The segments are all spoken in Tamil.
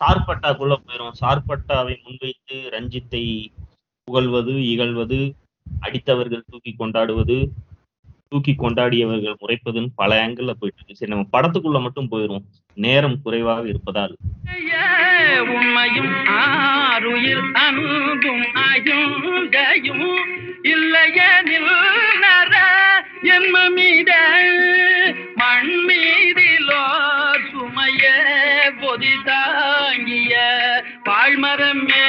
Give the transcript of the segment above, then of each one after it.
சார்பட்டாக்குள்ள போயிரும். சார்பட்டாவை முன்வைத்து ரஞ்சித்தை புகழ்வது இகழ்வது அடித்தவர்கள் தூக்கி கொண்டாடுவது தூக்கி கொண்டாடியவர்கள் முறைப்பதுன்னு பல ஆங்கிள் போயிட்டு இருக்கு சரி நம்ம படத்துக்குள்ள மட்டும் போயிரும். நேரம் குறைவாக இருப்பதால். உண்மையும் ஆறுயில் அன்பும் அயுந்தையும் இல்லையனில் நர என்மீத மண் மீதிலோ சுமைய பொதி தாங்கிய பாழ்மரமே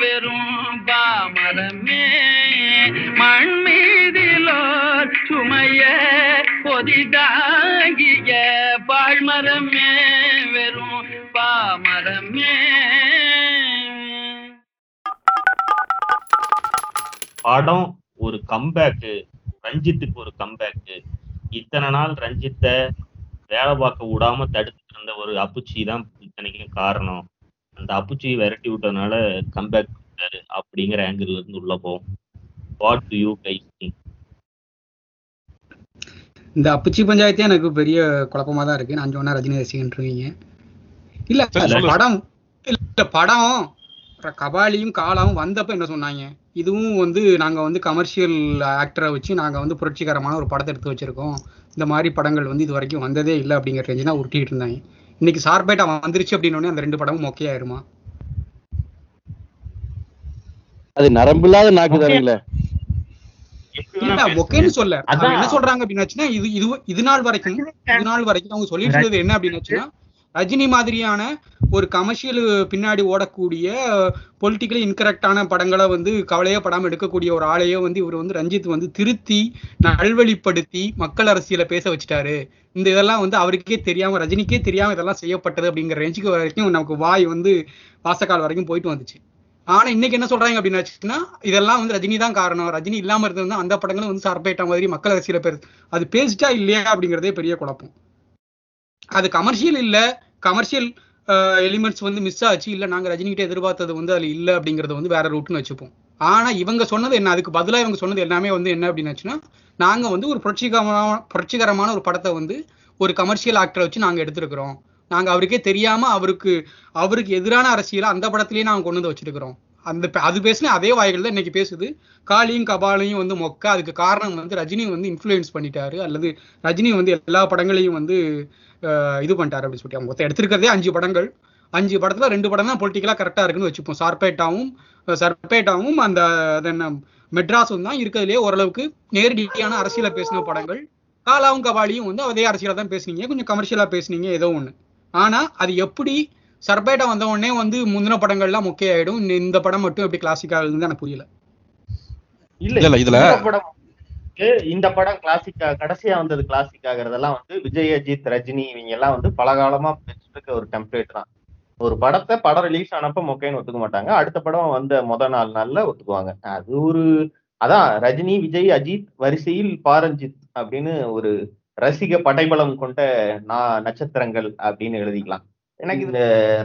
வெறும் பாமரமே மண் மீதிலோர் சுமைய பொதி தாங்கிய பாழ்மரமே வெறும் பாமரமே படம் ஒரு கம்பேக்கு ரஞ்சித்துக்கு ஒரு கம்பேக்கு இத்தனை நாள் ரஞ்சித்தை வேலை பார்க்க விடாம தடுத்து இருந்த ஒரு அப்புச்சி தான் இத்தனைக்கும் காரணம். அந்த அப்புச்சியை விரட்டி விட்டதுனால கம்பேக் அப்படிங்கிற ஆங்கிள் இருந்து உள்ள போவோம். What do you guys think இந்த அப்புச்சி பஞ்சாயத்தே எனக்கு பெரிய குழப்பமா தான் இருக்கு. நான் சொன்னா ரஜினி ரசிகன்றீங்க இல்ல. படம் இல்ல படம். கபாலியும் காலாவும் வந்தப்ப என்ன சொன்னாங்க? இதுவும் வந்து நாங்க வந்து கமர்ஷியல் ஆக்டரை வச்சு நாங்க வந்து புரட்சிகரமான ஒரு படத்தை எடுத்து வச்சிருக்கோம். இந்த மாதிரி படங்கள் வந்து இது வரைக்கும் வந்ததே இல்லை அப்படிங்கிற ரேஞ்சு தான் உருட்டிட்டு இருந்தாங்க. இன்னைக்கு சார்பேட்டா வந்துருச்சு அப்படின்னு அந்த ரெண்டு படமும் மொக்கையாயிருமா அது நரம்பில்லாத நாக்கு தானுங்களே இல்ல மொக்கைன்னு சொல்ல. என்ன சொல்றாங்க அப்படின்னாச்சுன்னா இது இது இது நாள் வரைக்கும் இது நாள் வரைக்கும் அவங்க சொல்லிட்டு இருந்தது என்ன அப்படின்னாச்சுன்னா ரஜினி மாதிரியான ஒரு கமர்ஷியல் பின்னாடி ஓடக்கூடிய பொலிட்டிக்கலி இன்கரெக்டான படங்களை வந்து கவலையே படாமல் எடுக்கக்கூடிய ஒரு ஆளையோ வந்து இவர் வந்து ரஞ்சித் வந்து திருத்தி நல்வழிப்படுத்தி மக்கள் அரசியலை பேச வச்சுட்டாரு. இந்த இதெல்லாம் வந்து அவருக்கே தெரியாம ரஜினிக்கே தெரியாம இதெல்லாம் செய்யப்பட்டது அப்படிங்கிற ரேஞ்சுக்கு வரைக்கும் நமக்கு வாய் வந்து வாசக்கால் வரைக்கும் போயிட்டு வந்துச்சு. ஆனா இன்னைக்கு என்ன சொல்றாங்க அப்படின்னு இதெல்லாம் வந்து ரஜினி தான் காரணம். ரஜினி இல்லாம இருந்திருந்தா அந்த படங்களும் வந்து சர்பேட்டா மாதிரி மக்கள் அரசியல பேர் அது பேசிட்டா இல்லையா அப்படிங்கறதே பெரிய குழப்பம். அது கமர்ஷியல் இல்லை கமர்ஷியல் எலிமெண்ட்ஸ் uh, வந்து மிஸ் ஆச்சு. இல்லை நாங்கள் ரஜினிகிட்ட எதிர்பார்த்தது வந்து அதில் இல்லை அப்படிங்கறத வந்து வேற ரூட்னு வச்சுப்போம். ஆனால் இவங்க சொன்னது என்ன? அதுக்கு பதிலாக இவங்க சொன்னது எல்லாமே வந்து என்ன அப்படின்னாச்சுன்னா நாங்கள் வந்து ஒரு புரட்சிகரமான புரட்சிகரமான ஒரு படத்தை வந்து ஒரு கமர்ஷியல் ஆக்டரை வச்சு நாங்கள் எடுத்திருக்கிறோம். நாங்கள் அவருக்கே தெரியாமல் அவருக்கு அவருக்கு எதிரான அரசியலை அந்த படத்துலேயே நாங்கள் கொண்டு வந்து வச்சிருக்கிறோம். அந்த பே- அது பேசின அதே வாய்கள் தான் இன்னைக்கு பேசுது. காளியும் கபாலையும் வந்து மொக்க. அதுக்கு காரணம் வந்து ரஜினி வந்து இன்ஃப்ளூயன்ஸ் பண்ணிட்டாரு. அல்லது ரஜினி வந்து எல்லா படங்களையும் வந்து இது பண்ணிட்டாரு அப்படின்னு சொல்லிட்டு. அவங்க மொத்தம் எடுத்திருக்கிறதே அஞ்சு படங்கள். அஞ்சு படத்துல ரெண்டு படம் தான் பொலிட்டிக்கலா கரெக்டா இருக்குன்னு வச்சுப்போம். சார்பேட்டாவும் சர்பேட்டாவும் அந்த என்ன மெட்ராஸும் தான் இருக்கிறதுலே ஓரளவுக்கு நேரடியான அரசியலை பேசின படங்கள். காலாவும் கபாலியும் வந்து அதே அரசியலை தான் பேசுனீங்க. கொஞ்சம் கமர்ஷியலா பேசுனீங்க ஏதோ ஒண்ணு. ஆனா அது எப்படி சர்பேட்டா வந்த உடனே வந்து முந்தின படங்கள்லாம் மொக்கையாயிடும் இந்த- இந்த படம் மட்டும் எப்படி கிளாசிக்கா இருக்குன்னு எனக்கு புரியல. இல்ல, இல்ல, இதுல- இந்த படம் இந்த படம் கிளாசிக்கா கடைசியா வந்தது கிளாசிக் ஆகுறதெல்லாம் வந்து விஜய் அஜித் ரஜினி இவங்க எல்லாம் வந்து பல காலமா இருக்க ஒரு டெம்ப்ளேட் தான். ஒரு படத்தை படம் ரிலீஸ் ஆனப்ப மொக்கைன்னு ஒத்துக்க மாட்டாங்க. அடுத்த படம் வந்த முத நாலு நாள்ல ஒத்துக்குவாங்க. அது ஒரு அதான் ரஜினி விஜய் அஜித் வரிசையில் பாரஞ்சித் அப்படின்னு ஒரு ரசிக படைபலம் கொண்ட நான் நட்சத்திரங்கள் அப்படின்னு எழுதிக்கலாம். எனக்கு இந்த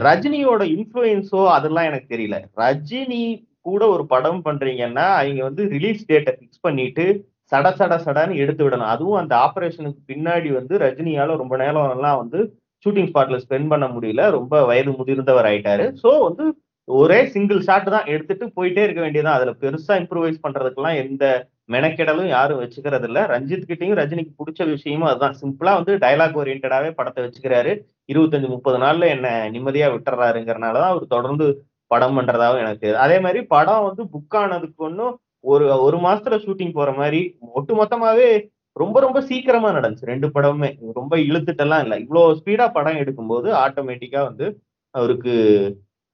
ரஜினியோட இன்ஃப்ளூயன்ஸோ அதெல்லாம் எனக்கு தெரியல. ரஜினி கூட ஒரு படம் பண்றீங்கன்னா அவங்க வந்து ரிலீஸ் டேட்டை ஃபிக்ஸ் பண்ணிட்டு சட சட சடன்னு எடுத்து விடணும் அதுவும் அந்த ஆப்ரேஷனுக்கு பின்னாடி வந்து ரஜினியால ரொம்ப நேரம் எல்லாம் வந்து ஷூட்டிங் ஸ்பாட்ல ஸ்பெண்ட் பண்ண முடியல. ரொம்ப வயது முதிர்ந்தவர் ஆயிட்டாரு. ஸோ வந்து ஒரே சிங்கிள் ஷாட் தான் எடுத்துட்டு போயிட்டே இருக்க வேண்டியதான் அதுல பெருசா இம்ப்ரூவைஸ் பண்றதுக்கெல்லாம் எந்த மெனக்கெடலும் யாரும் வச்சுக்கிறது இல்ல. ரஞ்சித் கிட்டையும் ரஜினிக்கு பிடிச்ச விஷயமும் அதுதான். சிம்பிளா வந்து டைலாக் ஓரியன்டாவே படத்தை வச்சுக்கிறாரு. இருபத்தஞ்சு முப்பது நாள்ல என்ன நிம்மதியா விட்டுறாருங்கிறனாலதான் அவர் தொடர்ந்து படம் பண்றதாவும் எனக்கு. அதே மாதிரி படம் வந்து புக் ஆனதுக்கு ஒன்றும் ஒரு ஒரு மாசத்துல ஷூட்டிங் போற மாதிரி ஒட்டு மொத்தமாவே ரொம்ப ரொம்ப சீக்கிரமா நடந்துச்சு. ரெண்டு படமுமே. ரொம்ப இழுத்துட்டெல்லாம் இல்லை. இவ்வளோ ஸ்பீடா படம் எடுக்கும்போது ஆட்டோமேட்டிக்கா வந்து அவருக்கு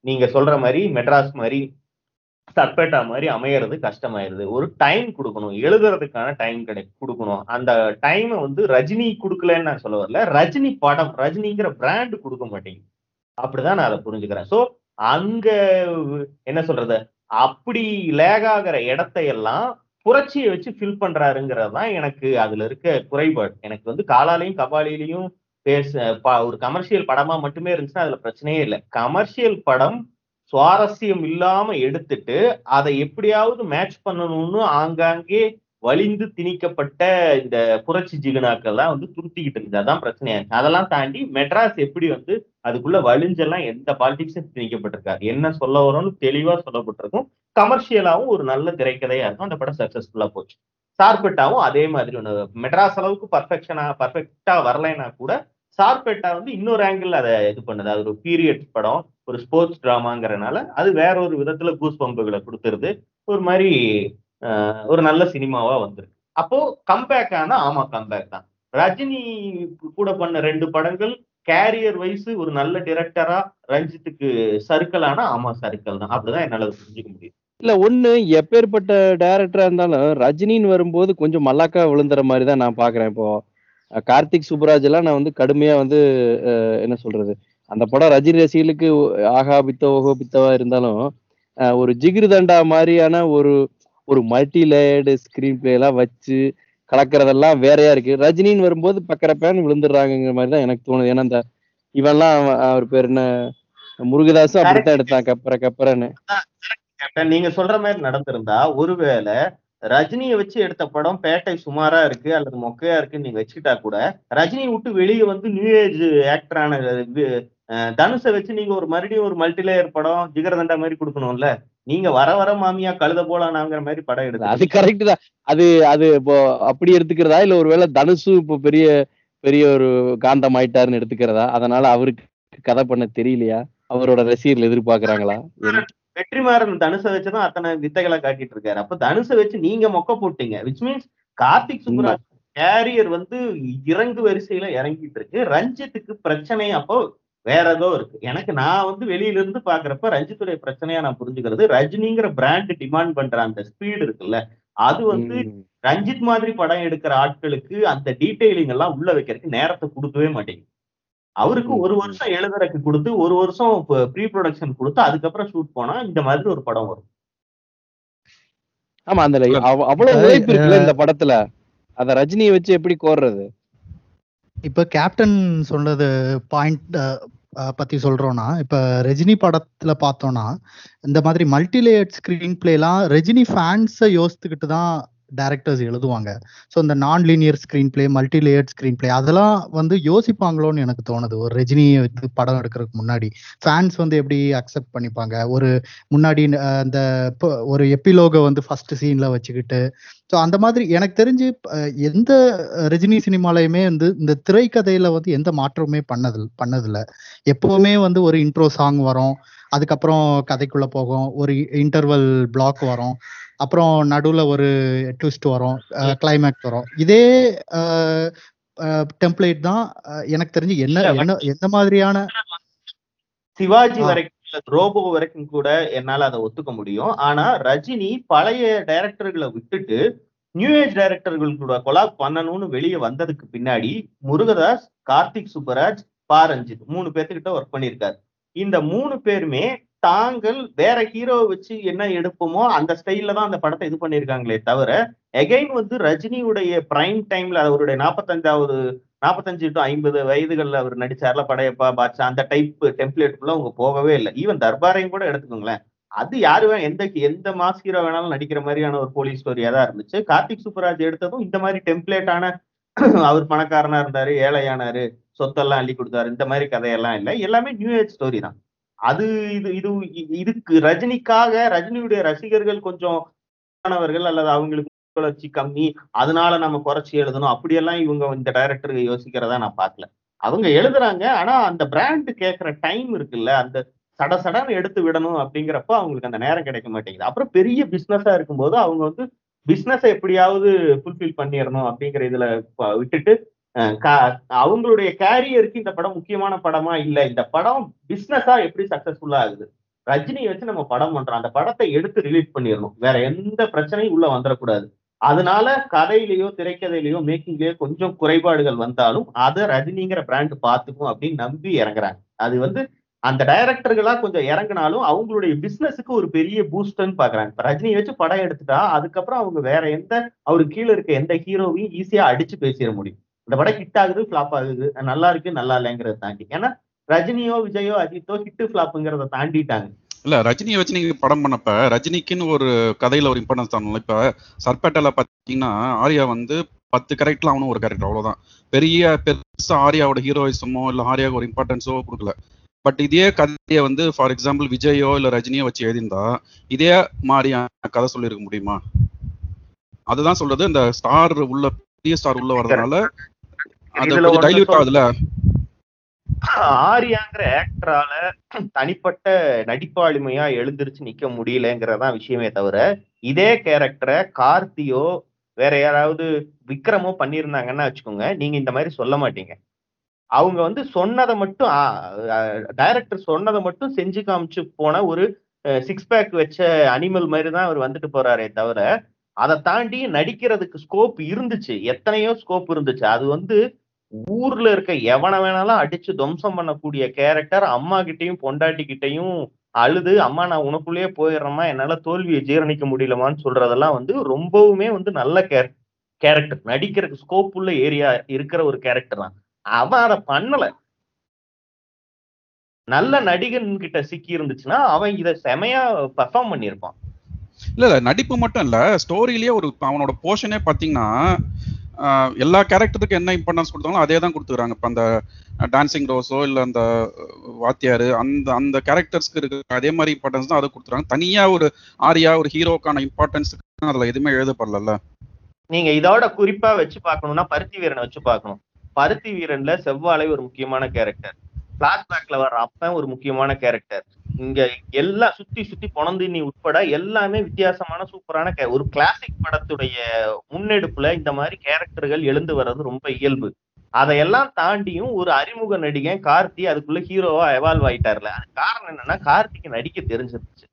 நீங்க சொல்ற மாதிரி மெட்ராஸ் மாதிரி சர்பேட்டா மாதிரி அமையறது கஷ்டமாயிருது. ஒரு டைம் கொடுக்கணும். எழுதுறதுக்கான டைம் கிடை கொடுக்கணும். அந்த டைமை வந்து ரஜினி கொடுக்கலன்னு நான் சொல்ல வரல. ரஜினி படம் ரஜினிங்கிற பிராண்ட் கொடுக்க மாட்டேங்குது. அப்படிதான் நான் அதை புரிஞ்சுக்கிறேன். ஸோ அங்க என்ன சொல்றது? அப்படி லேக் ஆகிற இடத்தையெல்லாம் புரட்சியை வச்சு ஃபில் பண்றாருங்கிறது தான் எனக்கு அதுல இருக்க குறைபாடு. எனக்கு வந்து காலாலையும் கபாலிலையும் பேச ப- ஒரு கமர்ஷியல் படமா மட்டுமே இருந்துச்சுன்னா அதுல பிரச்சனையே இல்லை. கமர்ஷியல் படம் சுவாரஸ்யம் இல்லாம எடுத்துட்டு அதை எப்படியாவது மேட்ச் பண்ணணும்னு ஆங்காங்கே வலிந்து திணிக்கப்பட்ட இந்த புரட்சி ஜிகனாக்கெல்லாம் வந்து துருத்திக்கிட்டு இருந்தது அதான் பிரச்சனையா இருந்துச்சு அதெல்லாம் தாண்டி மெட்ராஸ் எப்படி வந்து அதுக்குள்ள வலிஞ்செல்லாம் எந்த பாலிடிக்ஸும் திணிக்கப்பட்டிருக்காரு? என்ன சொல்ல வரோம்னு தெளிவா சொல்லப்பட்டிருக்கும். கமர்ஷியலாவும் ஒரு நல்ல திரைக்கதையா இருக்கும். அந்த படம் சக்சஸ்ஃபுல்லா போச்சு. சார்பெட்டாவும் அதே மாதிரி ஒன்று மெட்ராஸ் அளவுக்கு பர்ஃபெக்ஷனா பர்ஃபெக்டா வரலைன்னா கூட சார்பெட்டா வந்து இன்னொரு ஆங்கிள் அதை இது பண்ணுது. அது ஒரு பீரியட் படம் ஒரு ஸ்போர்ட்ஸ் டிராமாங்கிறனால அது வேற ஒரு விதத்துல கூஸ் பம்புகளை கொடுத்துருது. ஒரு மாதிரி ஒரு நல்ல சினிமாவா வந்திருக்கு. அப்போ கம்பேக் ஆனா ஆமா கம்பேக் தான். ரஜினி கூட பண்ண ரெண்டு படங்கள் கேரியர் வைஸ் ஒரு நல்ல டிரெக்டரா ரஞ்சித்துக்கு சர்க்கிள் ஆனா ஆமா சர்க்கிள் தான். அப்படிதான் என்னால புரிஞ்சுக்க முடியும் இல்ல ஒண்ணு எப்பேற்பட்ட டைரக்டரா இருந்தாலும் ரஜினின்னு வரும்போது கொஞ்சம் மல்லாக்கா விழுந்துற மாதிரி தான் நான் பாக்குறேன் இப்போ. கார்த்திக் சுப்ராஜ் எல்லாம் நான் வந்து கடுமையா வந்து என்ன சொல்றது அந்த படம் ரஜினி ரசிகளுக்கு ஆகா பித்த ஓகோ பித்தவா இருந்தாலும் ஒரு ஜிகிருதண்டா மாதிரியான ஒரு ஒரு மல்டி லேயர்டு ஸ்கிரீன் பிளே எல்லாம் வச்சு கலக்கிறதெல்லாம் வேறையா இருக்கு. ரஜினின்னு வரும்போது பக்கரப்பேன்னு விழுந்துடுறாங்கிற மாதிரி தான் எனக்கு தோணுது. ஏன்னா அந்த இவன்லாம் அவர் பேர் என்ன? முருகதாசும் அப்படித்தான் எடுத்தான். கப்பற கப்பறன்னு. நீங்க சொல்ற மாதிரி நடந்திருந்தா ஒருவேளை ரஜினியை வச்சு எடுத்த படம் பேட்டை சுமாரா இருக்கு அல்லது மொக்கையா இருக்குன்னு நீங்க வச்சுக்கிட்டா கூட ரஜினியை விட்டு வெளியே வந்து நியூ ஏஜ் ஆக்டரான தனுஷை வச்சு நீங்க ஒரு மறுபடியும் ஒரு மல்டிலேயர் படம் ஜிகரதண்டா மாதிரி கொடுக்கணும்ல. நீங்க வர வர மாமியா கழுத போலானாங்கிற மாதிரி படம் அது எடுத்து கரெக்ட் தான். அது அது இப்போ அப்படி எடுத்துக்கிறதா? இல்ல ஒருவேளை தனுஷு இப்போ பெரிய பெரிய ஒரு காந்தம் ஆயிட்டாருன்னு எடுத்துக்கிறதா? அதனால அவருக்கு கதை பண்ண தெரியலையா? அவரோட ரசிகர்கள் எதிர்பார்க்கறாங்களா? வெற்றிமாறன் தனுஷை வச்சுதான் அத்தனை வித்தைகளை காட்டிட்டு இருக்காரு. அப்ப தனுஷை வச்சு நீங்க மொக்க போட்டீங்க. Which means Karthik Subbaraj career வந்து இறங்கு வரிசையில இறங்கிட்டு இருக்கு. ரஞ்சித்துக்கு பிரச்சனை அப்போ வேற ஏதோ இருக்கு. எனக்கு நான் வந்து வெளியில இருந்து பாக்குறப்ப ரஞ்சித்துடைய பிரச்சனையா நான் புரிஞ்சுக்கிறது ரஜினிங்கிற பிராண்ட் டிமாண்ட் பண்ற அந்த ஸ்பீடு இருக்குல்ல அது வந்து. ரஞ்சித் மாதிரி படம் எடுக்கிற ஆட்களுக்கு அந்த டீடைலிங் எல்லாம் உள்ள வைக்கிறதுக்கு நேரத்தை கொடுக்கவே மாட்டேங்குது. அவருக்கு ஒரு வருஷம் எழுதுறதுக்கு கொடுத்து ஒரு வருஷம் ப்ரீ ப்ரொடக்ஷன் கொடுத்து அதுக்கப்புறம் ஷூட் போனா இந்த மாதிரி ஒரு படம் வரும். ஆமா அந்த அவ- அவ்வளவு உழைப்பு இருக்குல்ல இந்த படத்துல? அத ரஜினியை வச்சு எப்படி கோர்றது? இப்ப கேப்டன் சொன்னது பாயிண்ட் பத்தி சொல்றோம்னா இப்ப ரஜினி படத்துல பார்த்தோம்னா இந்த மாதிரி மல்டி லேயர்ட் ஸ்கிரீன் பிளேலாம் ரஜினி ஃபேன்ஸை யோசித்துக்கிட்டு தான் டேரக்டர்ஸ் எழுதுவாங்க. ஸோ இந்த non linear screenplay multi layered screenplay அதெல்லாம் வந்து யோசிப்பாங்களோன்னு எனக்கு தோணுது. ஒரு ரஜினியை வந்து படம் எடுக்கிறதுக்கு முன்னாடி. ஃபேன்ஸ் வந்து எப்படி அக்செப்ட் பண்ணிப்பாங்க? ஒரு முன்னாடி அந்த ஒரு எப்பிலோகை வந்து ஃபர்ஸ்ட் சீன்ல வச்சுக்கிட்டு. ஸோ அந்த மாதிரி எனக்கு தெரிஞ்சு எந்த ரஜினி சினிமாலையுமே வந்து இந்த திரைக்கதையில வந்து எந்த மாற்றமுமே பண்ணது பண்ணதில்ல. எப்பவுமே வந்து ஒரு இன்ட்ரோ சாங் வரும். அதுக்கப்புறம் கதைக்குள்ள போகும். ஒரு இன்டர்வல் பிளாக் வரும். அப்புறம் நடுவுல ஒரு ட்விஸ்ட் வரும். கிளைமேக்ஸ் வரும். இதே டெம்ப்ளேட் தான் எனக்கு தெரிஞ்சு என்ன எந்த மாதிரியான சிவாஜி. வரைக்கும் ரோபோ வரைக்கும் கூட என்னால அதை ஒத்துக்க முடியும். ஆனா ரஜினி பழைய டைரக்டர்களை விட்டுட்டு நியூ ஏஜ் டைரக்டர்கள் கூட கொலாப் பண்ணணும்னு வெளியே வந்ததுக்கு பின்னாடி முருகதாஸ் கார்த்திக் சுப்பராஜ் பா ரஞ்சித் மூணு பேர்த்துக்கிட்ட ஒர்க் பண்ணியிருக்காரு. இந்த மூணு பேருமே தாங்கள் வேற ஹீரோ வச்சு என்ன எடுப்போமோ அந்த ஸ்டைல்ல தான் அந்த படத்தை இது பண்ணியிருக்காங்களே தவிர எகைன் வந்து ரஜினியுடைய பிரைம் டைம்ல அவருடைய நாற்பத்தஞ்சாவது நாற்பத்தஞ்சு டு ஐம்பது வயதுகள்ல அவர் நடிச்சார்ல படையப்பா பாட்சா அந்த டைப் டெம்ப்ளேட்டுக்குள்ள அவங்க போகவே இல்லை. ஈவன் தர்பாரையும் கூட எடுத்துக்கோங்களேன். அது யாரு எந்த எந்த மாஸ் ஹீரோ வேணாலும் நடிக்கிற மாதிரியான ஒரு போலீஸ் ஸ்டோரியா தான் இருந்துச்சு. கார்த்திக் சூப்பராஜ் எடுத்ததும் இந்த மாதிரி டெம்ப்ளேட்டான அவர் பணக்காரனா இருந்தாரு ஏழையானாரு சொத்தெல்லாம் அள்ளி கொடுத்தாரு இந்த மாதிரி கதையெல்லாம் இல்லை. எல்லாமே நியூ ஏஜ் ஸ்டோரி தான். அது இது இது இதுக்கு ரஜினிக்காக ரஜினியுடைய ரசிகர்கள் கொஞ்சம் ஆனவர்கள் அல்லது அவங்களுக்கு வளர்ச்சி கம்மி அதனால நம்ம குறைச்சி எழுதணும். அப்படியெல்லாம் இவங்க இந்த டைரக்டர் யோசிக்கிறதா நான் பார்க்கல. அவங்க எழுதுறாங்க ஆனா அந்த பிராண்ட் கேட்கிற டைம் இருக்குல்ல அந்த சட சடன் எடுத்து விடணும் அப்படிங்கிறப்ப அவங்களுக்கு அந்த நேரம் கிடைக்க மாட்டேங்குது. அப்புறம் பெரிய பிசினஸா இருக்கும்போது அவங்க வந்து பிசினஸை எப்படியாவது ஃபுல்ஃபில் பண்ணிடணும் அப்படிங்கிற இதுல விட்டுட்டு அவங்களுடைய கேரியருக்கு இந்த படம் முக்கியமான படமா இல்ல. இந்த படம் பிசினஸா எப்படி சக்சஸ்ஃபுல்லா ஆகுது? ரஜினியை வச்சு நம்ம படம் பண்றோம். அந்த படத்தை எடுத்து ரிலீஸ் பண்ணிடணும். வேற எந்த பிரச்சனையும் உள்ள வந்துடக்கூடாது. அதனால கதையிலயோ திரைக்கதையிலயோ மேக்கிங்லயோ கொஞ்சம் குறைபாடுகள் வந்தாலும் அதை ரஜினிங்கிற பிராண்ட் பார்த்துக்கும் அப்படின்னு நம்பி இறங்குறாங்க. அது வந்து அந்த டைரக்டர்களா கொஞ்சம் இறங்குனாலும் அவங்களுடைய பிசினஸுக்கு ஒரு பெரிய பூஸ்டர்னு பாக்குறாங்க இப்ப ரஜினியை வச்சு படம் எடுத்துட்டா அதுக்கப்புறம் அவங்க வேற எந்த அவருக்கு கீழே இருக்க எந்த ஹீரோவையும் ஈஸியா அடிச்சு பேசிட முடியும். இந்த படம் ஹிட் ஆகுது ஃபிளாப் ஆகுது. நல்லா இருக்கு நல்லா இல்லைங்கிறத தாண்டி. ஏன்னா ரஜினியோ விஜயோ அஜித்தோ ஹிட் ஃபிளாப்புங்கிறத தாண்டிட்டாங்க. இல்ல ரஜினியை வச்சு நீங்க படம் பண்ணப்ப ரஜினிக்குன்னு ஒரு கதையில ஒரு இம்பார்ட்டன்ஸ் தரணும் இப்ப சர்பேட்டால பாத்தீங்கன்னா ஆர்யா வந்து பத்து கேரக்டர்ல அவனும் ஒரு கேரக்டர் அவ்வளவுதான். பெரிய பெருசா ஆர்யாவோட ஹீரோயிசமோ இல்ல ஆர்யாவுக்கு ஒரு இம்பார்ட்டன்ஸோ கொடுக்கல. பட் இதே கதையை வந்து ஃபார் எக்ஸாம்பிள் விஜயோ இல்ல ரஜினியோ வச்சு எழுதியிருந்தா இதே மாதிரியான கதை சொல்லியிருக்க முடியுமா? அதுதான் சொல்றது. இந்த ஸ்டார் உள்ள பெரிய ஸ்டார் உள்ள வர்றதுனால இதுல டைல்யூட் ஆரியாங்கிற ஆக்டரால தனிப்பட்ட நடிப்பாளுமையா எழுந்திருச்சு நிக்க முடியலங்கிறதான் விஷயமே தவிர இதே கேரக்டரை கார்த்தியோ வேற யாராவது விக்ரமோ பண்ணியிருந்தாங்கன்னா வச்சுக்கோங்க நீங்க இந்த மாதிரி சொல்ல மாட்டீங்க. அவங்க வந்து சொன்னதை மட்டும் டைரக்டர் சொன்னதை மட்டும் செஞ்சு காமிச்சு போன ஒரு சிக்ஸ் பேக் வச்ச அனிமல் மாதிரி தான் அவர் வந்துட்டு போறாரே தவிர அதை தாண்டி நடிக்கிறதுக்கு ஸ்கோப் இருந்துச்சு. எத்தனையோ ஸ்கோப் இருந்துச்சு. அது வந்து ஊர்ல இருக்க எவனை வேணாலும் அடிச்சு துவம்சம் பண்ணக்கூடிய கேரக்டர் அம்மா கிட்டயும் பொண்டாட்டி கிட்டயும் அழுது அம்மா நான் உனக்குள்ளேயே போயிடுறேமா என்னால தோல்வியை ஜீரணிக்க முடியலமான்னு சொல்றதெல்லாம் வந்து ரொம்பவுமே வந்து நல்ல கேர கேரக்டர் நடிக்கிறதுக்கு ஸ்கோப் உள்ள ஏரியா இருக்கிற ஒரு கேரக்டர் தான். அவன் அதை பண்ணல. நல்ல நடிகன் கிட்ட சிக்கி இருந்துச்சுன்னா அவன் இதை செமையா பெர்ஃபார்ம் பண்ணியிருப்பான். இல்ல இல்ல நடிப்பு மட்டும் இல்ல ஸ்டோரியிலேயே ஒரு அவனோட போர்ஷனே பாத்தீங்கன்னா எல்லா கேரக்டருக்கு என்ன இம்பார்ட்டன்ஸ் கொடுத்தாலும் அதே தான் கொடுத்துக்கிறாங்க. இப்போ அந்த டான்சிங் ரோஸோ இல்லை அந்த வாத்தியார் அந்த அந்த கேரக்டர்ஸ்க்கு இருக்கு அதே மாதிரி இம்பார்ட்டன்ஸ் தான் அதை கொடுத்துறாங்க தனியாக ஒரு ஆரியா ஒரு ஹீரோக்கான இம்பார்ட்டன்ஸ் அதில் எதுவுமே எழுதப்படல நீங்க இதோட குறிப்பா வச்சு பார்க்கணும்னா பருத்தி வீரனை வச்சு பார்க்கணும். பருத்தி வீரன்ல செவ்வாழை ஒரு முக்கியமான கேரக்டர் பிளாஷ்பேக்ல வர அப்பன் ஒரு முக்கியமான கேரக்டர் இங்க எல்லாம் சுத்தி சுத்தி பொணந்தினி உட்பட எல்லாமே வித்தியாசமான சூப்பரான கே- ஒரு கிளாசிக் படத்துடைய முன்னெடுப்புல இந்த மாதிரி கேரக்டர்கள் எழுந்து வர்றது ரொம்ப இயல்பு. அதையெல்லாம் தாண்டியும் ஒரு அறிமுக நடிகன் கார்த்தி அதுக்குள்ள ஹீரோவா எவால்வ் ஆயிட்டார்ல. அது காரணம் என்னன்னா கார்த்திக்கு நடிக்க தெரிஞ்சிருச்சு.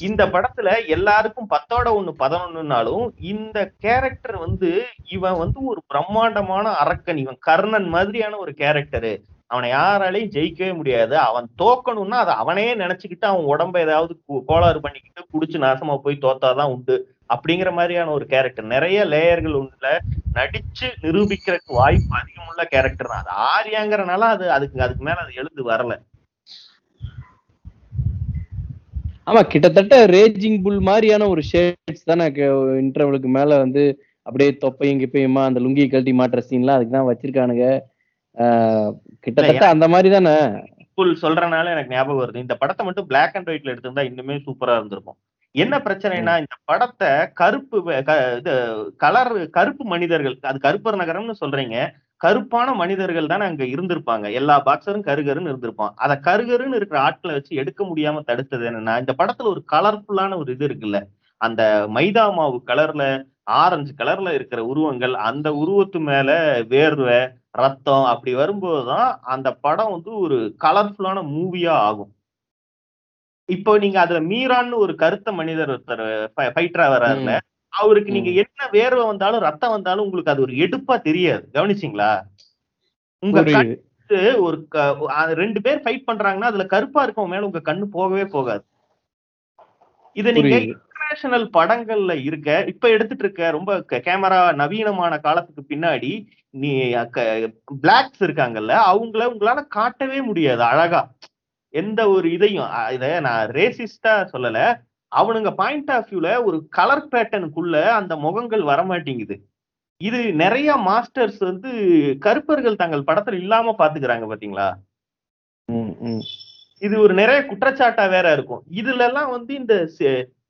இந்த படத்துல எல்லாருக்கும் பத்தோட ஒண்ணு பதினொன்னுனாலும் இந்த கேரக்டர் வந்து இவன் வந்து ஒரு பிரம்மாண்டமான அரக்கன். இவன் கர்ணன் மாதிரியான ஒரு கேரக்டரு அவனை யாராலையும் ஜெயிக்கவே முடியாது. அவன் தோக்கணும்னா அதை அவனே நினைச்சுக்கிட்டு அவன் உடம்ப ஏதாவது கோளாறு பண்ணிக்கிட்டு குடிச்சு நாசமா போய் தோத்தாதான் உண்டு அப்படிங்கிற மாதிரியான ஒரு கேரக்டர் நிறைய லேயர்கள் உண்டுல. நடிச்சு நிரூபிக்கிறதுக்கு வாய்ப்பு அதிகமுள்ள கேரக்டர் தான் அது ஆரியாங்கிறனால அது அதுக்கு அதுக்கு மேல அது எழுந்து வரல. ஆமா கிட்டத்தட்ட ரேஜிங் புல் மாதிரியான ஒரு ஷேட்ஸ் தானே இன்டர்வலுக்கு மேல வந்து அப்படியே தொப்பையும் கிப்பையுமா அந்த லுங்கி கழட்டி மாட்டுற சீன்லாம் அதுக்கு தான் வச்சிருக்கானுங்க. கிட்டத்தட்ட அந்த மாதிரி தானே. புல் சொல்றனால எனக்கு ஞாபகம் வருது. இந்த படத்தை மட்டும் பிளாக் அண்ட் ஒயிட்ல எடுத்திருந்தா இன்னுமே சூப்பரா இருந்திருக்கும். என்ன பிரச்சனைனா இந்த படத்தை கருப்பு இது கலர் கருப்பு மனிதர்கள் அது கருப்பர் நகரம்னு சொல்றீங்க. கருப்பான மனிதர்கள் தானே அங்க இருந்திருப்பாங்க. எல்லா பாக்ஸரும் கருகருன்னு இருந்திருப்பான். அத கருகருன்னு இருக்கிற ஆட்களை வச்சு எடுக்க முடியாம தடுத்தது என்னன்னா இந்த படத்துல ஒரு கலர்ஃபுல்லான ஒரு இது இருக்குல்ல. அந்த மைதா மாவு கலர்ல ஆரஞ்சு கலர்ல இருக்கிற உருவங்கள் அந்த உருவத்து மேல வேர்வை ரத்தம் அப்படி வரும்போதுதான் அந்த படம் வந்து ஒரு கலர்ஃபுல்லான மூவியா ஆகும். இப்போ நீங்க அதுல மீரான்னு ஒரு கருத்த மனிதர் ஒருத்தர் ஃபைட்டரா வர்றாருல அவருக்கு நீங்க என்ன வேர்வை வந்தாலும் ரத்தம் வந்தாலும் உங்களுக்கு அது ஒரு எடுப்பா தெரியாது. கவனிச்சிங்களா? உங்க ஒரு ரெண்டு பேர் ஃபைட் பண்றாங்கன்னா அதுல கருப்பா இருக்கவங்க மேல உங்க கண்ணு போகவே போகாது. இத நீங்க இன்டர்நேஷனல் படங்கள்ல இருக்க இப்ப எடுத்துட்டு இருக்க ரொம்ப கேமரா நவீனமான காலத்துக்கு பின்னாடி நீ பிளாக்ஸ் இருக்காங்கல்ல அவங்கள உங்களால காட்டவே முடியாது அழகா. எந்த ஒரு இதையும் இத நான் ரேசிஸ்டா சொல்லல. அவனுங்க பாயிண்ட் ஆஃப் வியூல ஒரு கலர் பேட்டர்னுக்குள்ள அந்த முகங்கள் வரமாட்டேங்குது. இது நிறைய மாஸ்டர்ஸ் வந்து கருப்பர்கள் தங்கள் படத்துல இல்லாம பாத்துக்கிறாங்க பாத்தீங்களா. இது ஒரு நிறைய குற்றச்சாட்டா வேற இருக்கும். இதுல எல்லாம் வந்து இந்த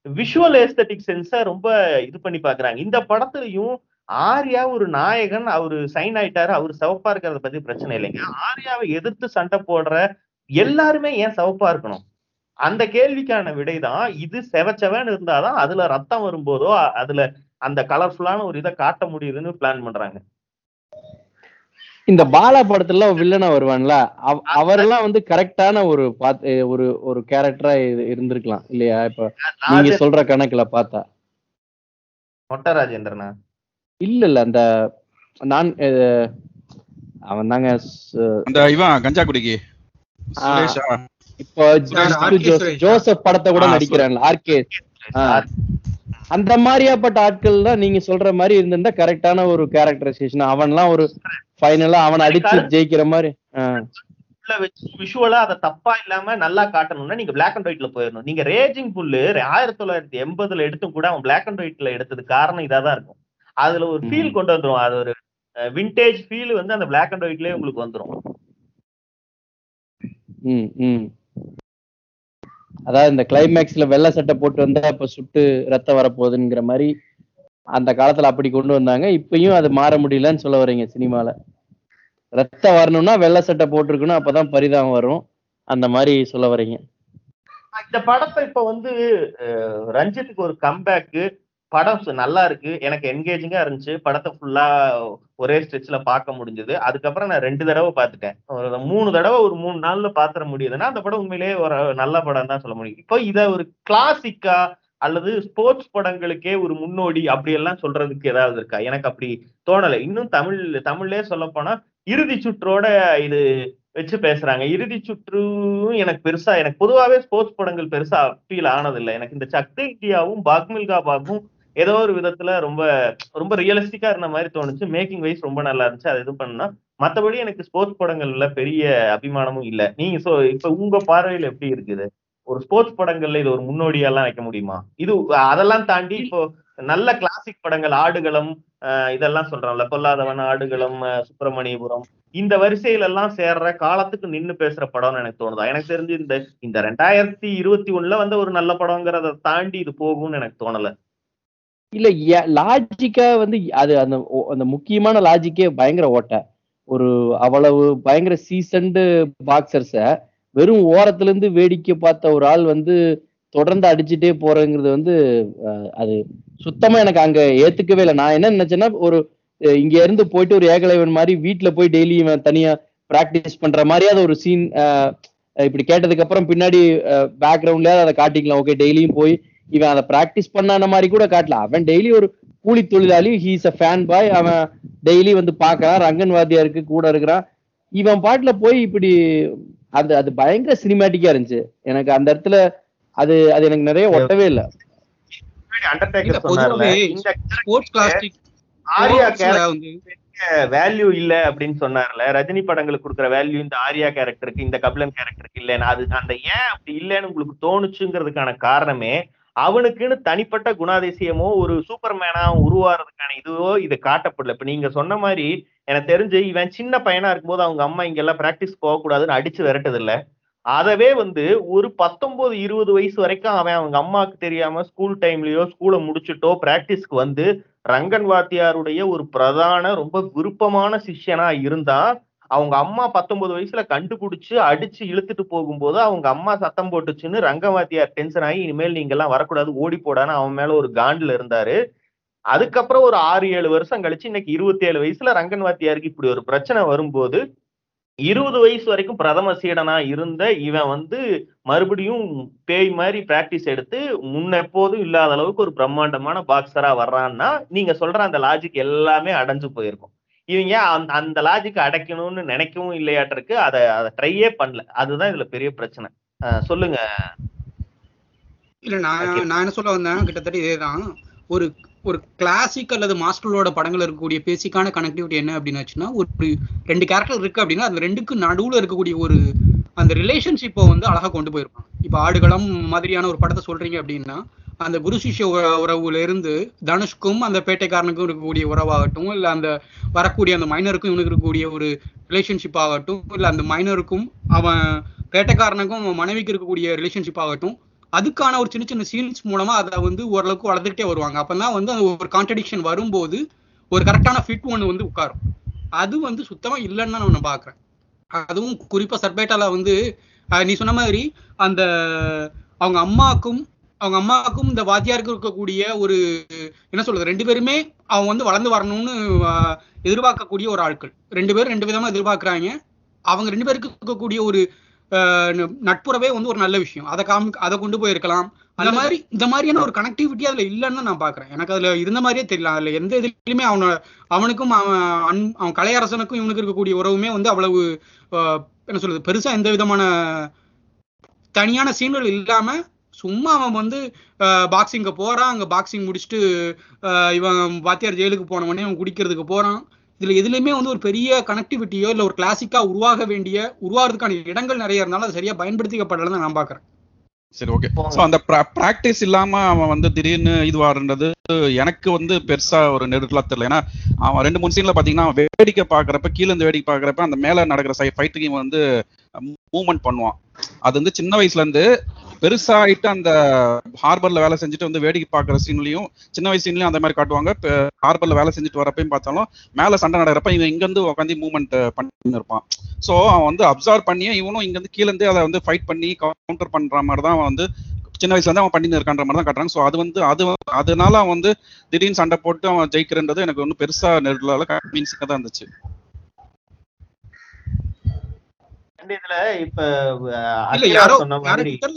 விஷுவல் ஏஸ்தட்டிக் சென்ஸை ரொம்ப இது பண்ணி பாக்குறாங்க. இந்த படத்துலயும் ஆர்யா ஒரு நாயகன் அவரு சைன் ஆயிட்டாரு. அவரு சிவப்பா இருக்கிறத பத்தி பிரச்சனை இல்லைங்க. ஆர்யாவை எதிர்த்து சண்டை போடுற எல்லாருமே ஏன் சிவப்பா இருக்கணும்? அந்த கேள்விக்கான விடைதான் இது செவச்சவன் இருந்தாதான் அதுல ரத்தம் வரும்போதோ அதுல அந்த கலர்ஃபுல்லான ஒரு இதை காட்ட முடியுதுன்னு பிளான் பண்றாங்க. இந்த பாலா படத்துல வில்லனா வருவான்ல அவ- அவரெல்லாம் வந்து கரெக்டான ஒரு பாத் ஒரு ஒரு கேரக்டரா இருந்திருக்கலாம் இல்லையா? இப்ப நீங்க சொல்ற கணக்குல பார்த்தா. மொட்டை ராஜேந்திரனா இல்ல இல்ல அந்த நான் அவன் தாங்க அந்த இவன் கஞ்சா குடிக்கு இப்போ. ஜோசப் படத்தை கூட நடிக்கிறான்ல ஆர்கே அந்த மாதிரியாப்பட்ட ஆட்கள் தான் நீங்க சொல்ற மாதிரி இருந்திருந்தா கரெக்டான ஒரு கேரக்டரைசேஷன் அவன்லாம் ஒரு ஃபைனலா அவன் அடிச்சு ஜெயிக்கிற மாதிரி விஷுவலா அதை தப்பா இல்லாம நல்லா காட்டணும்னா நீங்க பிளாக் அண்ட் ஒயிட்ல போயிடணும். நீங்க ரேஜிங் புல்லு ஆயிரத்தி தொள்ளாயிரத்தி எண்பதுல எடுத்தும் கூட அவன் பிளாக் அண்ட் ஒயிட்ல எடுத்தது காரணம் இதாதான் இருக்கும். அதுல ஒரு ஃபீல் கொண்டு வந்துரும். அது ஒரு விண்டேஜ் ஃபீல் வந்து அந்த பிளாக் அண்ட் ஒயிட்லயே உங்களுக்கு வந்துரும். ம் ம். அதாவது இந்த கிளைமேக்ஸ்ல வெள்ளை சட்டை போட்டு வந்தா இப்ப சுட்டு ரத்தம் வரப்போகுதுங்கிற மாதிரி அந்த காலத்துல அப்படி கொண்டு வந்தாங்க. இப்பயும் அது மாற முடியலன்னு சொல்ல வரீங்க சினிமால. ரத்தம் வரணும்னா வெள்ளை சட்டை போட்டிருக்கணும் அப்பதான் பரிதாபம் வரும். அந்த மாதிரி சொல்ல வரீங்க இந்த படத்தை இப்ப வந்து ரஞ்சித்துக்கு ஒரு கம்பேக்கு படம் நல்லா இருக்கு. எனக்கு என்கேஜிங்கா இருந்துச்சு. படத்தை ஃபுல்லா ஒரே ஸ்ட்ரெச்ல பார்க்க முடிஞ்சது. அதுக்கப்புறம் நான் ரெண்டு தடவை பார்த்துட்டேன். ஒரு மூணு தடவை ஒரு மூணு நாள்ல பாத்திர முடியுதுன்னா அந்த படம் உண்மையிலேயே ஒரு நல்ல படம் தான் சொல்ல முடியும். இப்போ இத ஒரு கிளாசிக்கா அல்லது ஸ்போர்ட்ஸ் படங்களுக்கே ஒரு முன்னோடி அப்படி எல்லாம் சொல்றதுக்கு ஏதாவது இருக்கா? எனக்கு அப்படி தோணலை. இன்னும் தமிழ் தமிழ்லேயே சொல்ல போனா இறுதி சுற்றோட இது வச்சு பேசுறாங்க. இறுதி சுற்றும் எனக்கு பெருசா எனக்கு பொதுவாகவே ஸ்போர்ட்ஸ் படங்கள் பெருசா அப்பீல் ஆனதில்லை. எனக்கு இந்த சக்தி இந்தியாவும் பாக்மில்கா பாகும் ஏதோ ஒரு விதத்துல ரொம்ப ரொம்ப ரியலிஸ்டிக்கா இருந்த மாதிரி தோணுச்சு. மேக்கிங் வைஸ் ரொம்ப நல்லா இருந்துச்சு. அது இது பண்ணா மத்தபடி எனக்கு ஸ்போர்ட்ஸ் படங்கள்ல பெரிய அபிமானமும் இல்ல. நீங்க சோ இப்ப உங்க பார்வையில எப்படி இருக்குது? ஒரு ஸ்போர்ட்ஸ் படங்கள்ல இது ஒரு முன்னோடியெல்லாம் வைக்க முடியுமா? இது அதெல்லாம் தாண்டி இப்போ நல்ல கிளாசிக் படங்கள் ஆடுகளம் இதெல்லாம் சொல்றாங்கல்ல. பொல்லாதவன் ஆடுகளம் சுப்பிரமணியபுரம். இந்த வரிசையில எல்லாம் சேர்ற காலத்துக்கு நின்னு பேசுற படம்னு எனக்கு தோணுதா. எனக்கு தெரிஞ்சு இந்த இந்த ரெண்டாயிரத்தி இருபத்தி ஒண்ணுல வந்து ஒரு நல்ல படங்கிறத தாண்டி இது போகும்னு எனக்கு தோணல. இல்ல லாஜிக்கா வந்து அது அந்த ஓ- அந்த முக்கியமான லாஜிக்கே பயங்கர ஓட்டை. ஒரு அவ்வளவு பயங்கர சீசன்டு பாக்ஸர்ஸ வெறும் ஓரத்துல இருந்து வேடிக்கை பார்த்த ஒரு ஆள் வந்து தொடர்ந்து அடிச்சுட்டே போறேங்கிறது வந்து அது சுத்தமா எனக்கு அங்க ஏத்துக்கவே இல்லை. நான் என்ன நினைச்சேன்னா ஒரு இங்க இருந்து போயிட்டு ஒரு ஏகலைவன் மாதிரி வீட்டுல போய் டெய்லி இவன் தனியா பிராக்டிஸ் பண்ற மாதிரியாவது ஒரு சீன் இப்படி கேட்டதுக்கு அப்புறம் பின்னாடி பேக்ரவுண்ட்லயாவது அதை காட்டிக்கலாம். ஓகே டெய்லியும் போய் இவன் அதை பிராக்டிஸ் பண்ணான மாதிரி கூட காட்டல. அவன் டெய்லி ஒரு கூலி தொழிலாளி. ஹீஸ் அ ஃபேன் பாய் அவன் டெய்லி வந்து பார்க்கறான். ரங்கன் வாத்தியாருக்கு கூட இருக்கிறான். இவன் பாட்டுல போய் இப்படி அது அது பயங்கர சினிமேட்டிக்கா இருந்துச்சு. எனக்கு அந்த இடத்துல அது அது எனக்கு நிறைய ஒட்டவே இல்லை. இல்ல வேல்யூ இல்ல அப்படின்னு சொன்னார்ல. ரஜினி படங்களுக்கு கொடுக்குற வேல்யூ இந்த ஆர்யா கேரக்டருக்கு இந்த கபிலன் கேரக்டருக்கு இல்லைன்னு. அது அந்த ஏன் அப்படி இல்லைன்னு உங்களுக்கு தோணுச்சுங்கிறதுக்கான காரணமே அவனுக்குன்னு தனிப்பட்ட குணாதிசயமோ ஒரு சூப்பர்மேனா உருவாறதுக்கான இதுவோ இது காட்டப்படல. இப்ப நீங்க சொன்ன மாதிரி எனக்கு தெரிஞ்சு இவன் சின்ன பையனா இருக்கும்போது அவங்க அம்மா இங்கெல்லாம் பிராக்டிஸ் போகக்கூடாதுன்னு அடிச்சு விரட்டது இல்ல அதவே வந்து ஒரு பத்தொன்பது இருபது வயசு வரைக்கும் அவன் அவங்க அம்மாவுக்கு தெரியாம ஸ்கூல் டைம்லயோ ஸ்கூலை முடிச்சுட்டோ பிராக்டிஸ்க்கு வந்து ரங்கன் வாத்தியாருடைய ஒரு பிரதான ரொம்ப விருப்பமான சிஷ்யனா இருந்தா அவங்க அம்மா பத்தொன்பது வயசுல கண்டுபிடிச்சு அடிச்சு இழுத்துட்டு போகும்போது அவங்க அம்மா சத்தம் போட்டுச்சுன்னு ரங்க வாத்தியார் டென்ஷன் ஆகி இனிமேல் நீங்க எல்லாம் வரக்கூடாது ஓடி போடான்னு அவன் மேல ஒரு காண்டில் இருந்தாரு. அதுக்கப்புறம் ஒரு ஆறு ஏழு வருஷம் கழிச்சு இன்னைக்கு இருபத்தி ஏழு வயசுல ரங்கன் வாத்தியாருக்கு இப்படி ஒரு பிரச்சனை வரும்போது இருபது வயசு வரைக்கும் பிரதம சீடனா இருந்த இவன் வந்து மறுபடியும் பேய் மாதிரி பிராக்டிஸ் எடுத்து முன்ன எப்போதும் இல்லாத அளவுக்கு ஒரு பிரம்மாண்டமான பாக்ஸரா வர்றான்னா நீங்க சொல்ற அந்த லாஜிக் எல்லாமே அடைஞ்சு போயிருக்கும். இவங்க அந்த அந்த லாஜிக் அடைக்கணும்னு நினைக்கவும் இல்லையாட்டிருக்கு. அதை அதை ட்ரையே பண்ணல. அதுதான் இதுல பெரிய பிரச்சனை. சொல்லுங்க. இல்ல நான். நான் என்ன சொல்ல வந்தேன் கிட்டத்தட்ட இதேதான். ஒரு ஒரு கிளாசிக் அல்லது மாஸ்டரோட படங்கள் இருக்கக்கூடிய பேசிக்கான கனெக்டிவிட்டி என்ன அப்படின்னாச்சுன்னா ஒரு ரெண்டு கேரக்டர் இருக்கு அப்படின்னா அந்த ரெண்டுக்கு நடுவுல இருக்கக்கூடிய ஒரு அந்த ரிலேஷன்ஷிப்பை வந்து அழகா கொண்டு போயிருப்பாங்க. இப்ப ஆடுகளம் மாதிரியான ஒரு படத்தை சொல்றீங்க அப்படின்னா அந்த குரு சிஷ்ய உறவுல இருந்து தனுஷ்க்கும் அந்த பேட்டைக்காரனுக்கும் இருக்கக்கூடிய உறவாகட்டும் இல்ல அந்த வரக்கூடிய அந்த மைனருக்கும் இவனுக்கு இருக்கக்கூடிய ஒரு ரிலேஷன்ஷிப் ஆகட்டும் இல்ல அந்த மைனருக்கும் அவன் பேட்டைக்காரனுக்கும் அவன் மனைவிக்கு இருக்கக்கூடிய ரிலேஷன்ஷிப் ஆகட்டும் அதுக்கான ஒரு சின்ன சின்ன சீன்ஸ் மூலமா அதை வந்து ஓரளவுக்கு வளர்த்துக்கிட்டே வருவாங்க. அப்பதான் வந்து அந்த ஒரு கான்ட்ரடிக்ஷன் வரும்போது ஒரு கரெக்டான ஃபிட் ஒன்று வந்து உட்காரும். அது வந்து சுத்தமா இல்லைன்னு தான் நான் பாக்குறேன். அதுவும் குறிப்பா சர்பேட்டால வந்து நீ சொன்ன மாதிரி அந்த அவங்க அம்மாக்கும் அவங்க அம்மாவுக்கும் இந்த வாத்தியாருக்கும் இருக்கக்கூடிய ஒரு என்ன சொல்றது ரெண்டு பேருமே அவங்க வந்து வளர்ந்து வரணும்னு எதிர்பார்க்கக்கூடிய ஒரு ஆட்கள். ரெண்டு பேரும் ரெண்டு விதமா எதிர்பார்க்கறாங்க. அவங்க ரெண்டு பேருக்கு இருக்கக்கூடிய ஒரு நட்புறவே வந்து ஒரு நல்ல விஷயம். அதை காமி அதை கொண்டு போயிருக்கலாம். அந்த மாதிரி இந்த மாதிரியான ஒரு கனெக்டிவிட்டி அதுல இல்லைன்னு நான் பாக்குறேன் எனக்கு அதுல இருந்த மாதிரியே தெரியல. அதுல எந்த இதுலயுமே அவன அவனுக்கும் அவன் அன்- அவன் கலையரசனுக்கும் இவனுக்கு இருக்கக்கூடிய உறவுமே வந்து அவ்வளவு என்ன சொல்றது பெருசா எந்த விதமான தனியான சீன்கள் இல்லாம சும்மா அவன் வந்து பாக்ஸிங்க போறான். அங்க பாக்ஸிங் முடிச்சுட்டு இவன் வாத்தியார் ஜெயிலுக்கு போன உடனே அவன் குடிக்கிறதுக்கு போறான். இதுல எதுலையுமே வந்து ஒரு பெரிய கனெக்டிவிட்டியோ இல்ல ஒரு கிளாசிக்கா உருவாக வேண்டிய உருவாகிறதுக்கான இடங்கள் நிறைய இருந்தாலும் அது சரியா பயன்படுத்திக்கப்படலன்னு நான் பாக்குறேன் சரி ஓகே ஸோ அந்த ப்ராக்டிஸ் இல்லாம அவன் வந்து திடீர்னு இதுவாருன்றது எனக்கு வந்து பெருசா ஒரு நெருக்கலா தெரியல. ஏன்னா அவன் ரெண்டு மூணு சீன்ல பாத்தீங்கன்னா வேடிக்கை பாக்குறப்ப கீழ இருந்து வேடிக்கை பாக்குறப்ப அந்த மேல நடக்கிற சை ஃபைட்டுக்கு வந்து மூவ்மெண்ட் பண்ணுவான். அது வந்து சின்ன வயசுல இருந்து பெருசாயிட்டு அந்த ஹார்பர்ல வேலை செஞ்சுட்டு வந்து வேடிக்கை பாக்குற சீன்லயும் சின்ன வயசு சீன்லயும் அந்த மாதிரி காட்டுவாங்க. ஹார்பர்ல வேலை செஞ்சுட்டு வரப்பையும் பார்த்தாலும் மேல சண்டை நடக்கிறப்ப இவன் இங்க இருந்து உட்காந்து மூவ்மெண்ட் பண்ணி இருப்பான். சோ அவன் வந்து அப்சர்வ் பண்ணியே இவனும் இங்க இருந்து கீழ அதை வந்து ஃபைட் பண்ணி கவுண்டர் பண்ற மாதிரி தான் அவன் வந்து சின்ன வயசுல இருந்து அவன் பண்ணி இருக்கான்ற மாதிரி தான் காட்டுறாங்க. ஸோ அது வந்து அது அதனால அவன் வந்து திடீர்னு சண்டை போட்டு அவன் ஜெயிக்கிறன்றது எனக்கு ஒன்றும் பெருசா நெருடலால கன்வின்சிங்கா தான் இருந்துச்சு. இதுல இப்ப இல்ல யாரோ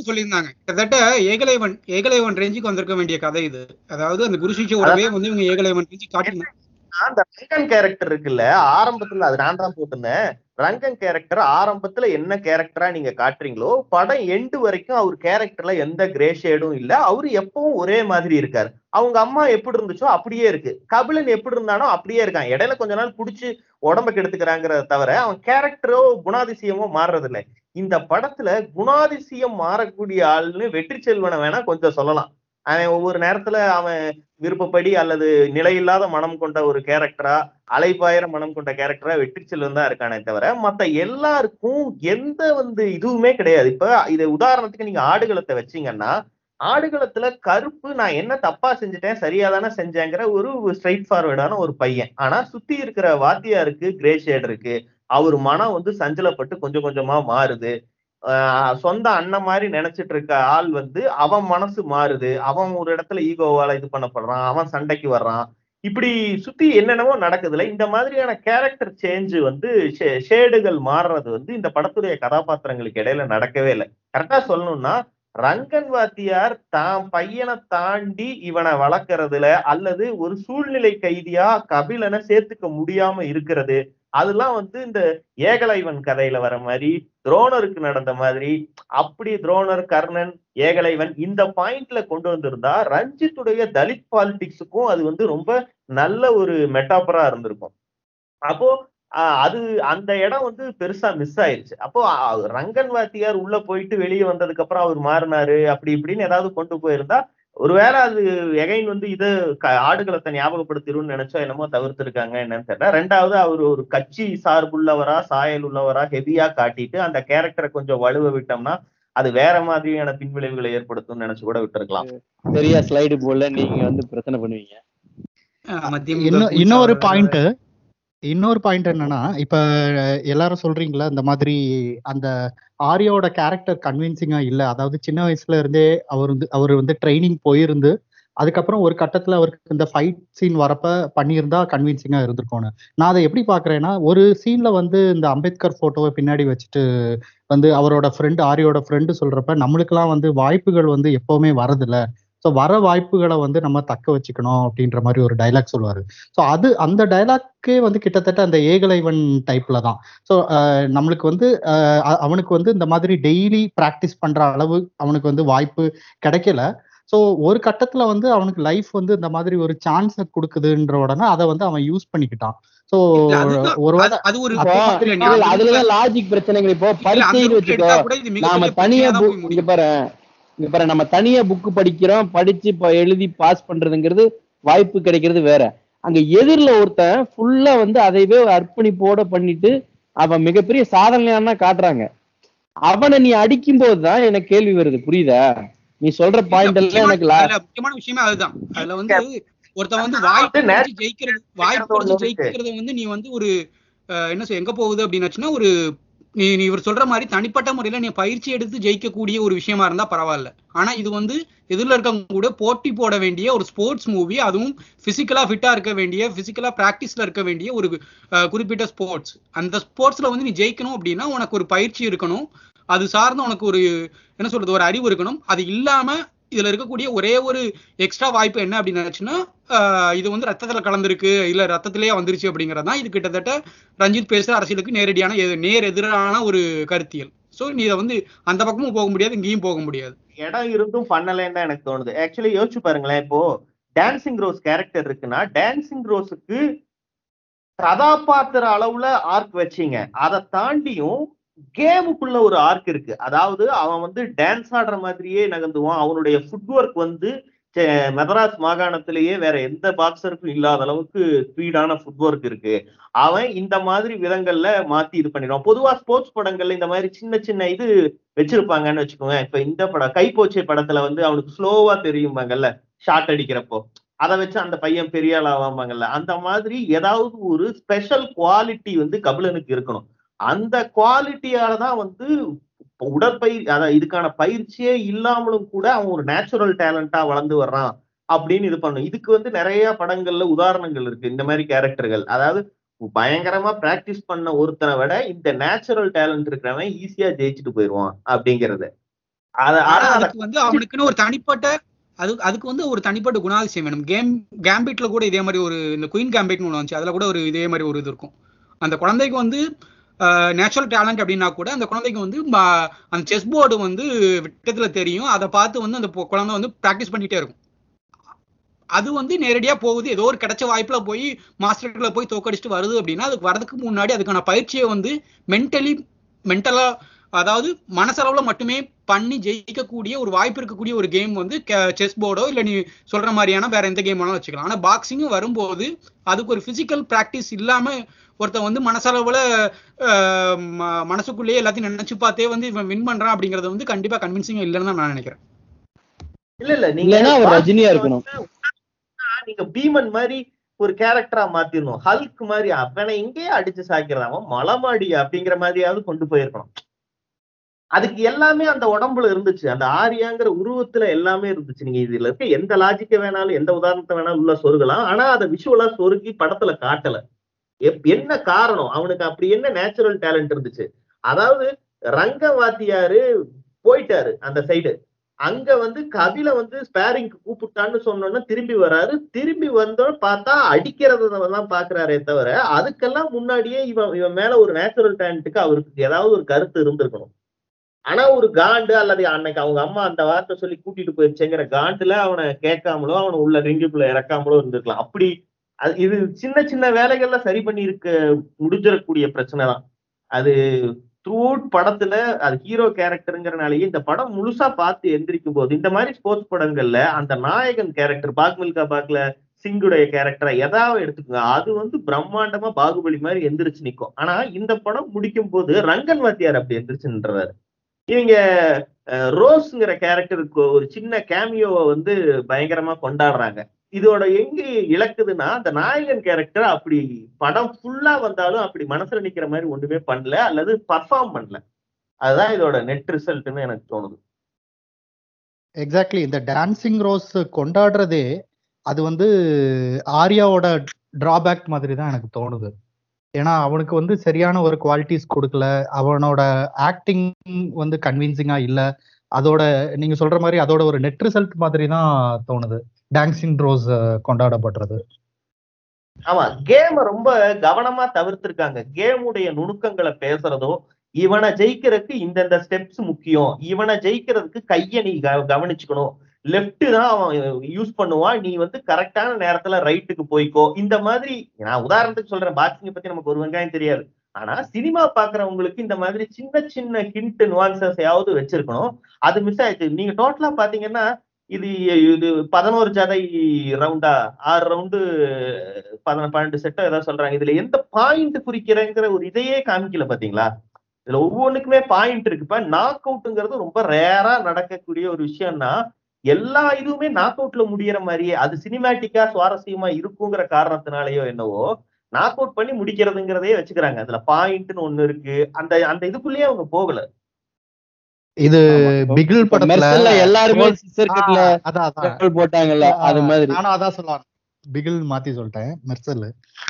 சொல்லியிருந்தாங்க. கிட்டத்தட்ட ஏகலைவன் ஏகலைவன் ரேஞ்சுக்கு வந்திருக்க வேண்டிய கதை இது. அதாவது அந்த குரு சிஷ்யோடவே வந்து இவங்க ஏகலைவன் ரேஞ்சு காட்டினாங்க அந்த ரங்கன் கேரக்டர் இருக்குல்ல ஆரம்பத்துல அது நான் தான் போட்டிருந்தேன். ரங்கன் கேரக்டர் ஆரம்பத்துல என்ன கேரக்டரா நீங்க காட்டுறீங்களோ படம் எண்டு வரைக்கும் அவர் கேரக்டர்ல எந்த கிரே ஷேடும் இல்ல. அவரு எப்பவும் ஒரே மாதிரி இருக்காரு. அவங்க அம்மா எப்படி இருந்துச்சோ அப்படியே இருக்கு. கபிலன் எப்படி இருந்தானோ அப்படியே இருக்கான். இடையில கொஞ்ச நாள் புடிச்சு உடம்ப கெடுத்துக்கிறாங்கிறத தவிர அவன் கேரக்டரோ குணாதிசயமோ மாறுறது இல்லை இந்த படத்துல குணாதிசயம் மாறக்கூடிய ஆள்னு வெற்றி செல்வனை வேணா கொஞ்சம் சொல்லலாம். அவன் ஒவ்வொரு நேரத்துல அவன் விருப்பப்படி அல்லது நிலையில்லாத மனம் கொண்ட ஒரு கேரக்டரா அலைப்பாயிர மனம் கொண்ட கேரக்டரா வெற்றி செல்வன் தான் இருக்கானே தவிர மத்த எல்லாருக்கும் எந்த வந்து இதுவுமே கிடையாது. இப்ப இது உதாரணத்துக்கு நீங்க ஆடுகளத்தை வச்சீங்கன்னா ஆடுகளத்துல கருப்பு நான் என்ன தப்பா செஞ்சுட்டேன் சரியா தானே செஞ்சேங்கிற ஒரு ஸ்ட்ரைட் ஃபார்வேர்டான ஒரு பையன். ஆனா சுத்தி இருக்கிற வாத்தியாருக்கு கிரே ஷேட் இருக்கு. அவர் மனம் வந்து சஞ்சலப்பட்டு கொஞ்சம் கொஞ்சமா மாறுது. சொந்த அண்ணன் மாதிரி நினைச்சிட்டு இருக்க ஆள் வந்து அவன் மனசு மாறுது. அவன் ஒரு இடத்துல ஈகோவால இது பண்ணப்படுறான். அவன் சண்டைக்கு வர்றான். இப்படி சுத்தி என்னென்னவோ நடக்குதுல இந்த மாதிரியான கேரக்டர் சேஞ்ச் வந்து ஷேடுகள் மாறுறது வந்து இந்த படத்துடைய கதாபாத்திரங்களுக்கு இடையில நடக்கவே இல்லை. கரெக்டா சொல்லணும்னா ரங்கன் வாத்தியார் தான் பையனை தாண்டி இவனை வளர்க்கறதுல அல்லது ஒரு சூழ்நிலை கைதியா கபிலனை சேர்த்துக்க முடியாம இருக்கிறது. அதெல்லாம் வந்து இந்த ஏகலைவன் கதையில வர மாதிரி துரோணருக்கு நடந்த மாதிரி அப்படி துரோணர் கர்ணன் ஏகலைவன் இந்த பாயிண்ட்ல கொண்டு வந்திருந்தா ரஞ்சித்துடைய தலித் பாலிடிக்ஸுக்கும் அது வந்து ரொம்ப நல்ல ஒரு மெட்டாப்பரா இருந்திருக்கும். அப்போ அது அந்த இடம் வந்து பெருசா மிஸ் ஆயிருச்சு. அப்போ ரங்கன் வாத்தியார் உள்ள போயிட்டு வெளியே வந்ததுக்கு அப்புறம் அவர் மாறினாரு அப்படி இப்படின்னு ஏதாவது கொண்டு போயிருந்தா ஒருவேளை அது எகைன் வந்து இது ஆடுகளத்தை ஞாபகப்படுத்திடும்னு நினைச்சோ என்னமோ தவிர்த்திருக்காங்க என்னன்னு தெரியல. ரெண்டாவது அவர் ஒரு கட்சி சார்புள்ளவரா சாயல் உள்ளவரா ஹெவியா காட்டிட்டு அந்த கேரக்டரை கொஞ்சம் வலுவ விட்டோம்னா அது வேற மாதிரியான பின்விளைவுகளை ஏற்படுத்தும் நினைச்சு கூட விட்டுருக்கலாம். சரியா ஸ்லைடு போல நீங்க வந்து பிரச்சனை பண்ணுவீங்க. இன்னொரு பாயிண்ட் இன்னொரு பாயிண்ட் என்னன்னா இப்ப எல்லாரும் சொல்றீங்களா இந்த மாதிரி அந்த ஆரியோட கேரக்டர் கன்வின்சிங்கா இல்ல. அதாவது சின்ன வயசுல இருந்தே அவர் வந்து அவர் வந்து ட்ரைனிங் போயிருந்து அதுக்கப்புறம் ஒரு கட்டத்துல அவருக்கு இந்த ஃபைட் சீன் வரப்ப பண்ணியிருந்தா கன்வின்சிங்கா இருந்திருக்கோன்னு நான் அதை எப்படி பாக்குறேன்னா ஒரு சீன்ல வந்து இந்த அம்பேத்கர் போட்டோவை பின்னாடி வச்சுட்டு வந்து அவரோட ஃப்ரெண்டு ஆரியோட ஃப்ரெண்டு சொல்றப்ப நம்மளுக்கெல்லாம் வந்து வாய்ப்புகள் வந்து எப்பவுமே வரதில்லை ஸோ வர வாய்ப்புகளை வந்து நம்ம தக்க வச்சுக்கணும் அப்படின்ற மாதிரி ஒரு டைலாக் சொல்லுவாரு. ஸோ அது அந்த டைலாக்கே வந்து கிட்டத்தட்ட அந்த ஏகலைவன் டைப்ல தான். ஸோ நம்மளுக்கு வந்து அவனுக்கு வந்து இந்த மாதிரி டெய்லி ப்ராக்டிஸ் பண்ற அளவு அவனுக்கு வந்து வாய்ப்பு கிடைக்கல. ஸோ ஒரு கட்டத்துல வந்து அவனுக்கு லைஃப் வந்து இந்த மாதிரி ஒரு சான்ஸ் கொடுக்குதுன்ற உடனே அதை வந்து அவன் யூஸ் பண்ணிக்கிட்டான். சோ ஒருவேளை அது ஒரு அதுலதான் லாஜிக் பிரச்சனைகள் இப்போ பரீட்சைன்னு வச்சுக்கோ நாம தனியா பாரு. பாரு நம்ம தனியா புக் படிக்கிறோம் படிச்சு இப்ப எழுதி பாஸ் பண்றதுங்கிறது வாய்ப்பு கிடைக்கிறது வேற. அங்க எதிரில ஒருத்தன் ஃபுல்லா வந்து அதைவே அர்ப்பணிப்போட பண்ணிட்டு அவன் மிகப்பெரிய சாதனையான காட்டுறாங்க. அவனை நீ அடிக்கும் போதுதான் எனக்கு கேள்வி வருது புரியுதா? நீ சொல்ற பாயிண்ட் எல்லாம் எனக்கு முக்கியமான விஷயமே அதுதான். அதுல வந்து ஒருத்தன் வந்து வாய்ப்பு ஜெயிக்கிறது வாய்ப்பு ஜெயிக்கிறத வந்து நீ வந்து ஒரு என்ன சொல்ல எங்க போகுது அப்படின்னாச்சுன்னா ஒரு நீ நீ இவர் சொல்ற மாதிரி தனிப்பட்ட முறையில நீ பயிற்சி எடுத்து ஜெயிக்கக்கூடிய ஒரு விஷயமா இருந்தா பரவாயில்ல. ஆனா இது வந்து எதிரில் இருக்கவங்க கூட போட்டி போட வேண்டிய ஒரு ஸ்போர்ட்ஸ் மூவி அதுவும் பிசிக்கலா ஃபிட்டா இருக்க வேண்டிய பிசிக்கலா பிராக்டிஸ்ல இருக்க வேண்டிய ஒரு குறிப்பிட்ட ஸ்போர்ட்ஸ் அந்த ஸ்போர்ட்ஸ்ல வந்து நீ ஜெயிக்கணும் அப்படின்னா உனக்கு ஒரு பயிற்சி இருக்கணும். அது சார்ந்து உனக்கு ஒரு என்ன சொல்றது ஒரு அறிவு இருக்கணும். அது இல்லாம இதுல இருக்கக்கூடிய ஒரே ஒரு எக்ஸ்ட்ரா வாய்ப்பு என்ன அப்படின்னு நினைச்சுன்னா இது வந்து ரத்தத்துல கலந்துருக்கு இல்ல ரத்தத்திலேயே வந்துருச்சு அப்படிங்கறதுதான் இது கிட்டத்தட்ட ரஞ்சித் பேசுற அரசியலுக்கு நேரடியான நேர் எதிரான ஒரு கருத்தியல். சோ நீ இதை வந்து அந்த பக்கமும் போக முடியாது இங்கேயும் போக முடியாது. இடம் இருந்தும் பண்ணலன்னு தான் எனக்கு தோணுது. ஆக்சுவலி யோசிச்சு பாருங்களேன் இப்போ டான்சிங் ரோஸ் கேரக்டர் இருக்குன்னா டான்சிங் ரோஸுக்கு கதாபாத்திர அளவுல ஆர்க் வச்சீங்க. அதை தாண்டியும் கேமுக்குள்ள ஒரு ஆர்க் இருக்கு. அதாவது அவன் வந்து டான்ஸ் ஆடுற மாதிரியே நகர்ந்துவான். அவனுடைய ஃபுட்வொர்க் வந்து மெதராஸ் மாகாணத்திலேயே வேற எந்த பாக்ஸருக்கும் இல்லாத அளவுக்கு ஸ்பீடான ஃபுட்வொர்க் இருக்கு. அவன் இந்த மாதிரி விதங்கள்ல மாத்தி இது பண்ணிடுவான். பொதுவா ஸ்போர்ட்ஸ் படங்கள்ல இந்த மாதிரி சின்ன சின்ன இது வச்சிருப்பாங்கன்னு வச்சுக்கோங்க இப்ப இந்த படம் கைப்போச்சை படத்துல வந்து அவனுக்கு ஸ்லோவா தெரியும்பாங்கல்ல ஷாட் அடிக்கிறப்போ. அதை வச்சு அந்த பையன் பெரிய ஆள் ஆவாம்பாங்கல்ல அந்த மாதிரி ஏதாவது ஒரு ஸ்பெஷல் குவாலிட்டி வந்து கபிலனுக்கு இருக்கணும். அந்த குவாலிட்டியால தான் வந்து உடற்பயிர் அதான் இதுக்கான பயிற்சியே இல்லாமலும் கூட அவன் ஒரு நேச்சுரல் டேலண்டா வளர்ந்து வர்றான் அப்படின்னு இது பண்ணும் இதுக்கு வந்து நிறைய படங்கள்ல உதாரணங்கள் இருக்கு. இந்த மாதிரி கேரக்டர்கள். அதாவது பயங்கரமா பிராக்டிஸ் பண்ண ஒருத்தனை விட இந்த நேச்சுரல் டேலண்ட் இருக்கிறவன் ஈஸியா ஜெயிச்சுட்டு போயிடுவான் அப்படிங்கறது. அதுக்கு வந்து அவனுக்குன்னு ஒரு தனிப்பட்ட அது அதுக்கு வந்து ஒரு தனிப்பட்ட குணாதிசயம் வேணும். கேம் கேம்பிட்ல கூட இதே மாதிரி ஒரு இந்த குயின் கேம்பிட்னு ஒன்று வந்துச்சு. அதுல கூட ஒரு இதே மாதிரி ஒரு இது இருக்கும். அந்த குழந்தைக்கு வந்து நேச்சுரல் டேலண்ட் அப்படின்னா கூட அந்த குழந்தைக்கு வந்து ம- அந்த செஸ் போர்டு வந்து விட்டத்துல தெரியும். அதை பார்த்து வந்து அந்த குழந்தை வந்து ப்ராக்டிஸ் பண்ணிட்டே இருக்கும். அது வந்து நேரடியாக போகுது. ஏதோ ஒரு கிடைச்ச வாய்ப்பில் போய் மாஸ்டர்களை போய் தோக்கடிச்சிட்டு வருது அப்படின்னா அதுக்கு வரதுக்கு முன்னாடி அதுக்கான பயிற்சியை வந்து மென்டலி மென்டலாக அதாவது மனசளவில் மட்டுமே பண்ணி ஜெயிக்கக்கூடிய ஒரு வாய்ப்பு இருக்கக்கூடிய ஒரு கேம் வந்து செஸ் போர்டோ இல்லை நீ சொல்கிற மாதிரியான வேற எந்த கேம் வேணாலும் வச்சுக்கலாம். ஆனால் பாக்ஸிங்கும் வரும்போது அதுக்கு ஒரு ஃபிசிக்கல் ப்ராக்டிஸ் இல்லாமல் ஒருத்தன் வந்து மனசளவுல மனசுக்குள்ளேயே எல்லாத்தையும் நினைச்சு பார்த்தே வந்து இவன் வின் பண்றான் அப்படிங்கறது வந்து கண்டிப்பா கன்வின்சிங் இல்லைன்னு தான் நான் நினைக்கிறேன். இல்ல இல்ல நீங்க ரஜினியா இருக்கணும். நீங்க பீமன் மாதிரி ஒரு கேரக்டரா மாத்திரணும். ஹல்க் மாதிரி அவனை எங்கேயே அடிச்சு சாய்க்கிறான். மலமாடி அப்படிங்கிற மாதிரியாவது கொண்டு போயிருக்கணும். அதுக்கு எல்லாமே அந்த உடம்புல இருந்துச்சு. அந்த ஆரியாங்கிற உருவத்துல எல்லாமே இருந்துச்சு. நீங்க இதுல இருக்க எந்த லாஜிக்க வேணாலும் எந்த உதாரணத்தை வேணாலும் உள்ள சொருகலாம். ஆனா அதை விஷுவலா சொருகி படத்துல காட்டல. என்ன காரணம்? அவனுக்கு அப்படி என்ன நேச்சுரல் டேலண்ட் இருந்துச்சு? அதாவது ரங்க வாத்தியாரு போயிட்டாரு அந்த சைடு அங்க வந்து கபில வந்து ஸ்பேரிங்க்கு கூப்பிட்டான்னு சொன்னோன்னா திரும்பி வராரு. திரும்பி வந்தோம் பார்த்தா அடிக்கிறதான் பாக்குறாரே தவிர அதுக்கெல்லாம் முன்னாடியே இவன் இவன் மேல ஒரு நேச்சுரல் டேலண்ட்டுக்கு அவருக்கு ஏதாவது ஒரு கருத்து இருந்திருக்கணும். ஆனா ஒரு காண்டு அல்லது அன்னைக்கு அவங்க அம்மா அந்த வார்த்தை சொல்லி கூட்டிட்டு போயிருச்சேங்கிற காண்டுல அவனை கேட்காமலோ அவனை உள்ள ரிங்குக்குள்ள இறக்காமலோ இருந்திருக்கலாம். அப்படி அது இது சின்ன சின்ன வேலைகள்ல சரி பண்ணி இருக்க முடிஞ்சிடக்கூடிய பிரச்சனை தான். அது த்ரூ படத்துல அது ஹீரோ கேரக்டருங்கிறனாலேயே இந்த படம் முழுசா பார்த்து எந்திரிக்கும் போது இந்த மாதிரி ஸ்போர்ட்ஸ் படங்கள்ல அந்த நாயகன் கேரக்டர் பாக் மில்கா பாக்ல சிங்குடைய கேரக்டரை எதாவது எடுத்துக்கோங்க. அது வந்து பிரம்மாண்டமா பாகுபலி மாதிரி எந்திரிச்சு நிற்கும் ஆனா இந்த படம் முடிக்கும் போது ரங்கன் வாத்தியார் அப்படி எந்திரிச்சுன்றாரு. இவங்க ரோஸ்ங்கிற கேரக்டருக்கு ஒரு சின்ன கேமியோவை வந்து பயங்கரமா கொண்டாடுறாங்க. இதோட எங்க இழக்குதுன்னா அந்த நாயகன் கேரக்டர் அப்படி படம் ஃபுல்லா வந்தாலும் அப்படி மனசுல நிக்கிற மாதிரி ஒண்ணுமே பண்ணல அல்லது பர்ஃபார்ம் பண்ணல. அதுதான் இதோட நெட் ரிசல்ட்னு எனக்கு தோணுது. எக்ஸாக்ட்லி இந்த டான்சிங் ரோஸ் கொண்டாடுறதே அது வந்து ஆர்யாவோட டிராபேக் மாதிரி தான் எனக்கு தோணுது. ஏன்னா அவனுக்கு வந்து சரியான ஒரு குவாலிட்டிஸ் கொடுக்கல. அவனோட ஆக்டிங் வந்து கன்வின்சிங்கா இல்லை. அதோட நீங்க சொல்ற மாதிரி அதோட ஒரு நெட் ரிசல்ட் மாதிரி தான் தோணுது. டான்சிங் ரோஸ் கொண்டாடப்படுறது. ஆமா கேம ரொம்ப கவனமா தவிர்த்திருக்காங்க. கேமுடைய நுணுக்கங்களை பேசுறதோ இவனை ஜெயிக்கிறதுக்கு இந்தந்த ஸ்டெப்ஸ் முக்கியம். இவனை ஜெயிக்கிறதுக்கு கைய நீ கவனிச்சுக்கணும். லெப்ட் தான் அவன் யூஸ் பண்ணுவான். நீ வந்து கரெக்டான நேரத்துல ரைட்டுக்கு போய்க்கோ. இந்த மாதிரி நான் உதாரணத்துக்கு சொல்றேன் பாக்ஸிங்க பத்தி நமக்கு ஒரு வெங்காயம் தெரியாது. ஆனா சினிமா பாக்குறவங்களுக்கு இந்த மாதிரி சின்ன சின்ன ஹிண்ட் நுவான்சஸையாவது வச்சிருக்கணும். அது மிஸ் ஆயிடுச்சு. நீங்க டோட்டலா பாத்தீங்கன்னா இது இது பதினோரு ஜதை ரவுண்டா ஆறு ரவுண்டு பதின பன்னெண்டு செட்டோ ஏதாவது சொல்றாங்க. இதுல எந்த பாயிண்ட் குறிக்கிறேங்கிற ஒரு இதையே காமிக்கல பாத்தீங்களா? இதுல ஒவ்வொன்றுக்குமே பாயிண்ட் இருக்குப்ப. நாக் அவுட்டுங்கிறது ரொம்ப ரேரா நடக்கக்கூடிய ஒரு விஷயம்னா எல்லா இதுவுமே நாக் அவுட்ல முடியற மாதிரியே அது சினிமேட்டிக்கா சுவாரஸ்யமா இருக்குங்கிற காரணத்தினாலேயோ என்னவோ நாக் அவுட் பண்ணி முடிக்கிறதுங்கிறதையே வச்சுக்கிறாங்க. அதுல பாயிண்ட்னு ஒண்ணு இருக்கு. அந்த அந்த இதுக்குள்ளேயே அவங்க போகல. இது. பிகில் படத்துல எல்லாருமே சிஸ்டர் கட்ல அதான் போட்டாங்கல்ல அது மாதிரி. நானும் அதான் சொல்லலாம் பிகில் மாத்தி சொல்லிட்டேன் மெர்சல்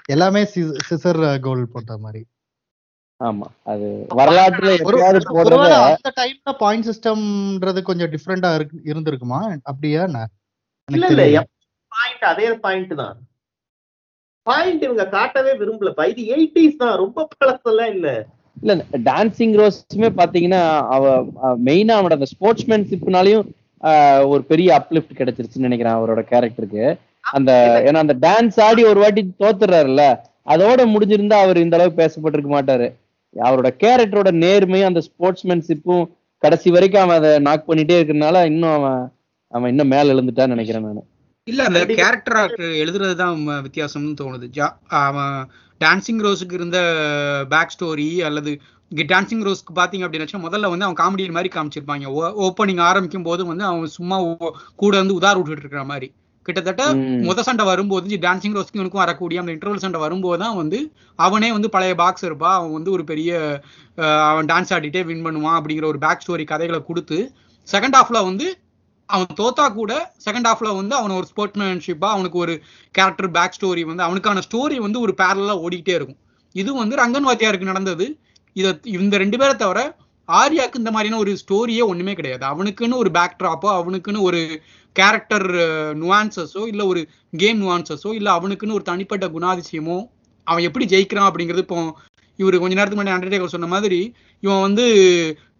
எல்லாமே சிசர் கோல் போட்ட மாதிரி. ஆமா அது வரலாற்றுல ஒரு எப்பயாவது அந்த டைம்ல பாயிண்ட் சிஸ்டம்ன்றது கொஞ்சம் டிஃப்ரெண்டா இருந்திருக்குமா? அப்படியா இல்ல இல்ல. பாயிண்ட் அதே பாயிண்ட் தான். பாயிண்ட் இவங்க காட்டவே விரும்பலப்பா இது எயிட்டிஸ் தான் ரொம்ப பழசெல்லாம் இல்ல. இல்ல டான்சிங் ரோஸ்மே பாத்தீங்கன்னா அவ மெயினா அவனோட அந்த ஸ்போர்ட்ஸ்மேன்ஷிப்னாலையும் ஒரு பெரிய அப்லிஃப்ட் கிடைச்சிருச்சுன்னு நினைக்கிறேன் அவரோட கேரக்டருக்கு அந்த ஏன்னா அந்த டான்ஸ் ஆடி ஒரு வாட்டி தோத்துறாருல்ல அதோட முடிஞ்சிருந்தா அவர் இந்த அளவுக்கு பேசப்பட்டிருக்க மாட்டாரு. அவரோட கேரக்டரோட நேர்மையும் அந்த ஸ்போர்ட்ஸ்மேன்ஷிப்பும் கடைசி வரைக்கும் அவன் அதை நாக் பண்ணிட்டே இருக்கனால இன்னும் அவன் அவன் இன்னும் மேல எழுந்துட்டான்னு நினைக்கிறேன் நான். இல்ல அந்த கேரக்டர் எழுதுறதுதான் வித்தியாசம்னு தோணுது. அவன் டான்சிங் ரோஸுக்கு இருந்த பேக் ஸ்டோரி அல்லது டான்சிங் ரோஸ்க்கு பாத்தீங்க அப்படின்னு முதல்ல வந்து அவன் காமெடி மாதிரி காமிச்சிருப்பாங்க. ஓப்பனிங் ஆரம்பிக்கும் போது வந்து அவன் சும்மா கூட வந்து உதார் விட்டுட்டு இருக்கிற மாதிரி. கிட்டத்தட்ட. முத சண்டை வரும்போது டான்சிங் ரோஸ்க்கு இவனுக்கும் வரக்கூடிய அந்த இன்டர்வல் சண்டை வரும்போது தான் வந்து அவனே வந்து பழைய பாக்ஸ் இருப்பா. அவன் வந்து ஒரு பெரிய அஹ், அவன் டான்ஸ் ஆடிட்டே வின் பண்ணுவான் அப்படிங்கிற ஒரு பேக் ஸ்டோரி கதைகளை கொடுத்து செகண்ட் ஹாஃப்ல வந்து அவன் தோத்தா கூட செகண்ட் ஹாஃப்ல வந்து அவன் ஒரு ஸ்போர்ட்மேன்ஷிப்பா அவனுக்கு ஒரு கேரக்டர் பேக் ஸ்டோரி வந்து அவனுக்கான ஸ்டோரி வந்து ஒரு பேரலா ஓடிக்கிட்டே இருக்கும். இது வந்து ரங்கன் வாத்தியாருக்கு நடந்தது. இதை இந்த ரெண்டு பேரை தவிர ஆர்யாக்கு இந்த மாதிரியான ஒரு ஸ்டோரியே ஒண்ணுமே கிடையாது. அவனுக்குன்னு ஒரு பேக் ட்ராப்போ அவனுக்குன்னு ஒரு கேரக்டர் நுவான்சஸோ இல்ல ஒரு கேம் நுவான்சஸோ இல்ல அவனுக்குன்னு ஒரு தனிப்பட்ட குணாதிசயமோ அவன் எப்படி ஜெயிக்கிறான் அப்படிங்கிறது இப்போ இவர் கொஞ்ச நேரத்துக்கு முன்னாடி அண்டர்டேக்கர் சொன்ன மாதிரி இவன் வந்து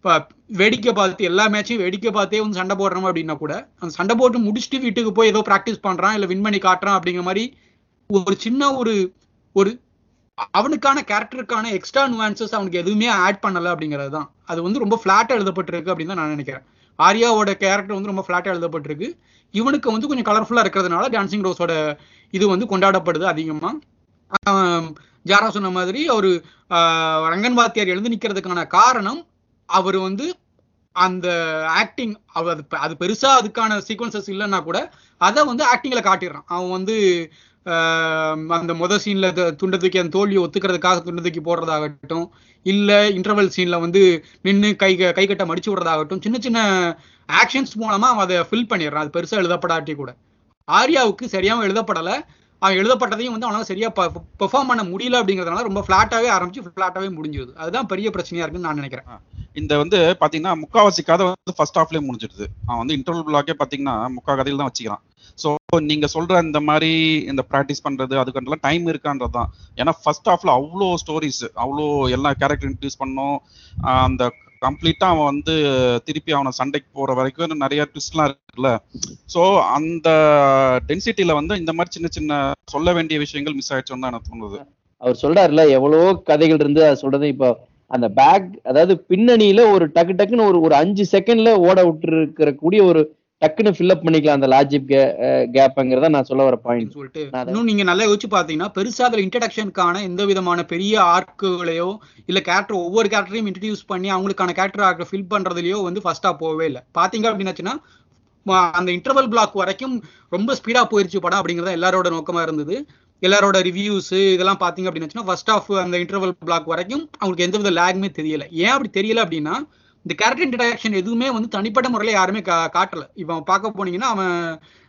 இப்போ வேடிக்கை பார்த்து எல்லா மேட்சையும் வேடிக்கை பார்த்தே வந்து சண்டை போடுறோம் அப்படின்னா கூட அந்த சண்டை போட்டு முடிச்சுட்டு வீட்டுக்கு போய் ஏதோ ப்ராக்டிஸ் பண்றான் இல்ல வின் பண்ணி காட்டுறான் அப்படிங்கிற மாதிரி ஒரு சின்ன ஒரு ஒரு அவனுக்கான கேரக்டருக்கான எக்ஸ்ட்ரா நுவான்சஸ் அவனுக்கு எதுவுமே ஆட் பண்ணல அப்படிங்கிறது தான் அது வந்து ரொம்ப ஃபிளாட்டா எழுதப்பட்டிருக்கு அப்படின்னு தான் நான் நினைக்கிறேன். ஆர்யாவோட கேரக்டர் வந்து ரொம்ப ஃபிளாட்டா எழுதப்பட்டிருக்கு. இவனுக்கு வந்து கொஞ்சம் கலர்ஃபுல்லா இருக்கிறதுனால டான்சிங் ரோஸோட இது வந்து கொண்டாடப்படுது அதிகமா. ஜாரா சொன்ன மாதிரி ஒரு ரங்கன் வாத்தியார் எழுந்து நிக்கிறதுக்கான காரணம் அவர் வந்து அந்த ஆக்டிங் அது அது பெருசா அதுக்கான சீக்வன்சஸ் இல்லைன்னா கூட அதை வந்து ஆக்டிங்ல காட்டிடுறான். அவன் வந்து அந்த முத சீன்ல துண்டை தூக்கி அந்த தோல்வியை ஒத்துக்கிறதுக்காக துண்டை தூக்கி போடுறதாகட்டும் இல்ல இன்டர்வல் சீன்ல வந்து நின்று கை க- கை கட்ட மடிச்சு விடுறதாகட்டும் சின்ன சின்ன ஆக்ஷன்ஸ் மூலமா அவன் அதை ஃபில் பண்ணிடுறான். அது பெருசா எழுதப்படாட்டி கூட. ஆர்யாவுக்கு சரியாகவும் எழுதப்படலை. அவன் எழுதப்பட்டதையும் வந்து அவனால் சரியா பெர்ஃபார்ம் பண்ண முடியல அப்படிங்கிறதுனால ரொம்ப ஃபிளாட்டாவே ஆரம்பிச்சு ஃபிளாட்டாவே முடிஞ்சிருது அதுதான் பெரிய பிரச்சனையா இருக்குன்னு நான் நினைக்கிறேன். இந்த வந்து பாத்தீங்கன்னா முக்காவாசி கதை வந்து ஃபர்ஸ்ட் ஹாஃப்லயே முடிஞ்சிடுது. அவன் வந்து இன்டர்வல் பிளாக்கே பாத்தீங்கன்னா முக்கா கதையில தான் வச்சுக்கிறான். ஸோ நீங்க சொல்ற இந்த மாதிரி இந்த ப்ராக்டிஸ் பண்றது அதுக்கெல்லாம் டைம் இருக்கான்றது தான் ஏன்னா ஃபர்ஸ்ட் ஹாஃப்ல அவ்வளோ ஸ்டோரிஸ் அவ்வளோ எல்லா கேரக்டர் இன்ட்ரடியூஸ் பண்ணோம். அந்த கம்ப்ளீட்டா அவன் வந்து திருப்பி அவனை சண்டைக்கு போற வரைக்கும் நிறைய ட்விஸ்ட்லாம் இருக்குல்ல. ஸோ அந்த டென்சிட்டியில வந்து இந்த மாதிரி சின்ன சின்ன சொல்ல வேண்டிய விஷயங்கள் மிஸ் ஆயிடுச்சோன்னு தான் எனக்கு தோணுது. அவர் சொல்றாருல எவ்வளவோ கதைகள் இருந்து அது சொல்றது இப்போ அந்த பேக் அதாவது பின்னணியில ஒரு டக்கு டக்குன்னு ஒரு ஒரு அஞ்சு செகண்ட்ல ஓட விட்டுருக்கிற கூடிய ஒரு டக்குன்னு ஃபில்அப் பண்ணிக்கலாம் அந்த லாஜிக் கேப்ங்கிறத நான் சொல்ல வர பாயிண்ட் சொல்லிட்டு. இன்னும் நீங்க நல்லா யோசிச்சு பாத்தீங்கன்னா பெருசா அதுல இன்ட்ரடக்ஷனுக்கான எந்த விதமான பெரிய ஆர்க்குகளையோ இல்ல கேரக்டர் ஒவ்வொரு கேரக்டரையும் இன்ட்ரடியூஸ் பண்ணி அவங்களுக்கான கேரக்டர் ஆர்க்கை ஃபில் பண்றதுலயோ வந்து ஃபர்ஸ்டா போகவே இல்லை. பாத்தீங்க அப்படின்னாச்சுன்னா அந்த இன்டர்வல் பிளாக் வரைக்கும் ரொம்ப ஸ்பீடா போயிருச்சு படம் அப்படிங்கறது எல்லாரோட நோக்கமா இருந்தது. எல்லாரோட ரிவ்யூஸ் இதெல்லாம் பாத்தீங்க அப்படின்னா ஃபர்ஸ்ட் ஆஃப் அந்த இன்டர்வல் பிளாக் வரைக்கும் அவங்களுக்கு எந்த வித லேகுமே தெரியல. ஏன் அப்படி தெரியல அப்படின்னா இந்த கேரக்டர் இன்ட்ரடக்ஷன் எதுவுமே வந்து தனிப்பட்ட முறையில் யாருமே கா- காட்டல. இப்போ பார்க்க போனீங்கன்னா அவன்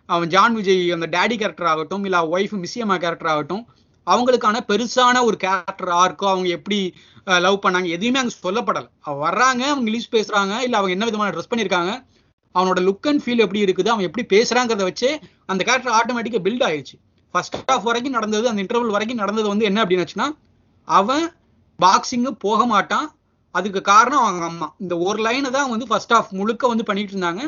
அவன் ஜான் விஜய் அந்த டேடி கேரக்டர் ஆகட்டும் இல்லை ஒய்ஃப் மிஸ்ஸியம்மா கேரக்டர் ஆகட்டும் அவங்களுக்கான பெருசான ஒரு கேரக்டர் ஆர்க்கோ அவங்க எப்படி லவ் பண்ணாங்க எதுவுமே அங்கே சொல்லப்படலை. அவன் வர்றாங்க அவங்க இங்கிலீஷ் பேசுறாங்க இல்லை அவங்க என்ன விதமான ட்ரெஸ் பண்ணியிருக்காங்க அவனோட லுக் அண்ட் ஃபீல் எப்படி இருக்குது அவன் எப்படி பேசுறாங்கிறத வச்சு அந்த கேரக்டர் ஆட்டோமேட்டிக்காக பில்ட் ஆயிடுச்சு ஃபர்ஸ்ட் ஆஃப் வரைக்கும் நடந்தது அந்த இன்டர்வல் வரைக்கும் நடந்தது வந்து என்ன அப்படின்னுச்சுன்னா அவன் பாக்ஸிங்கு போக மாட்டான் அதுக்கு காரணம் அவங்க அம்மா. இந்த ஒரு லைனை தான் வந்து ஃபர்ஸ்ட் ஆஃப் முழுக்க வந்து பண்ணிட்டு இருந்தாங்க.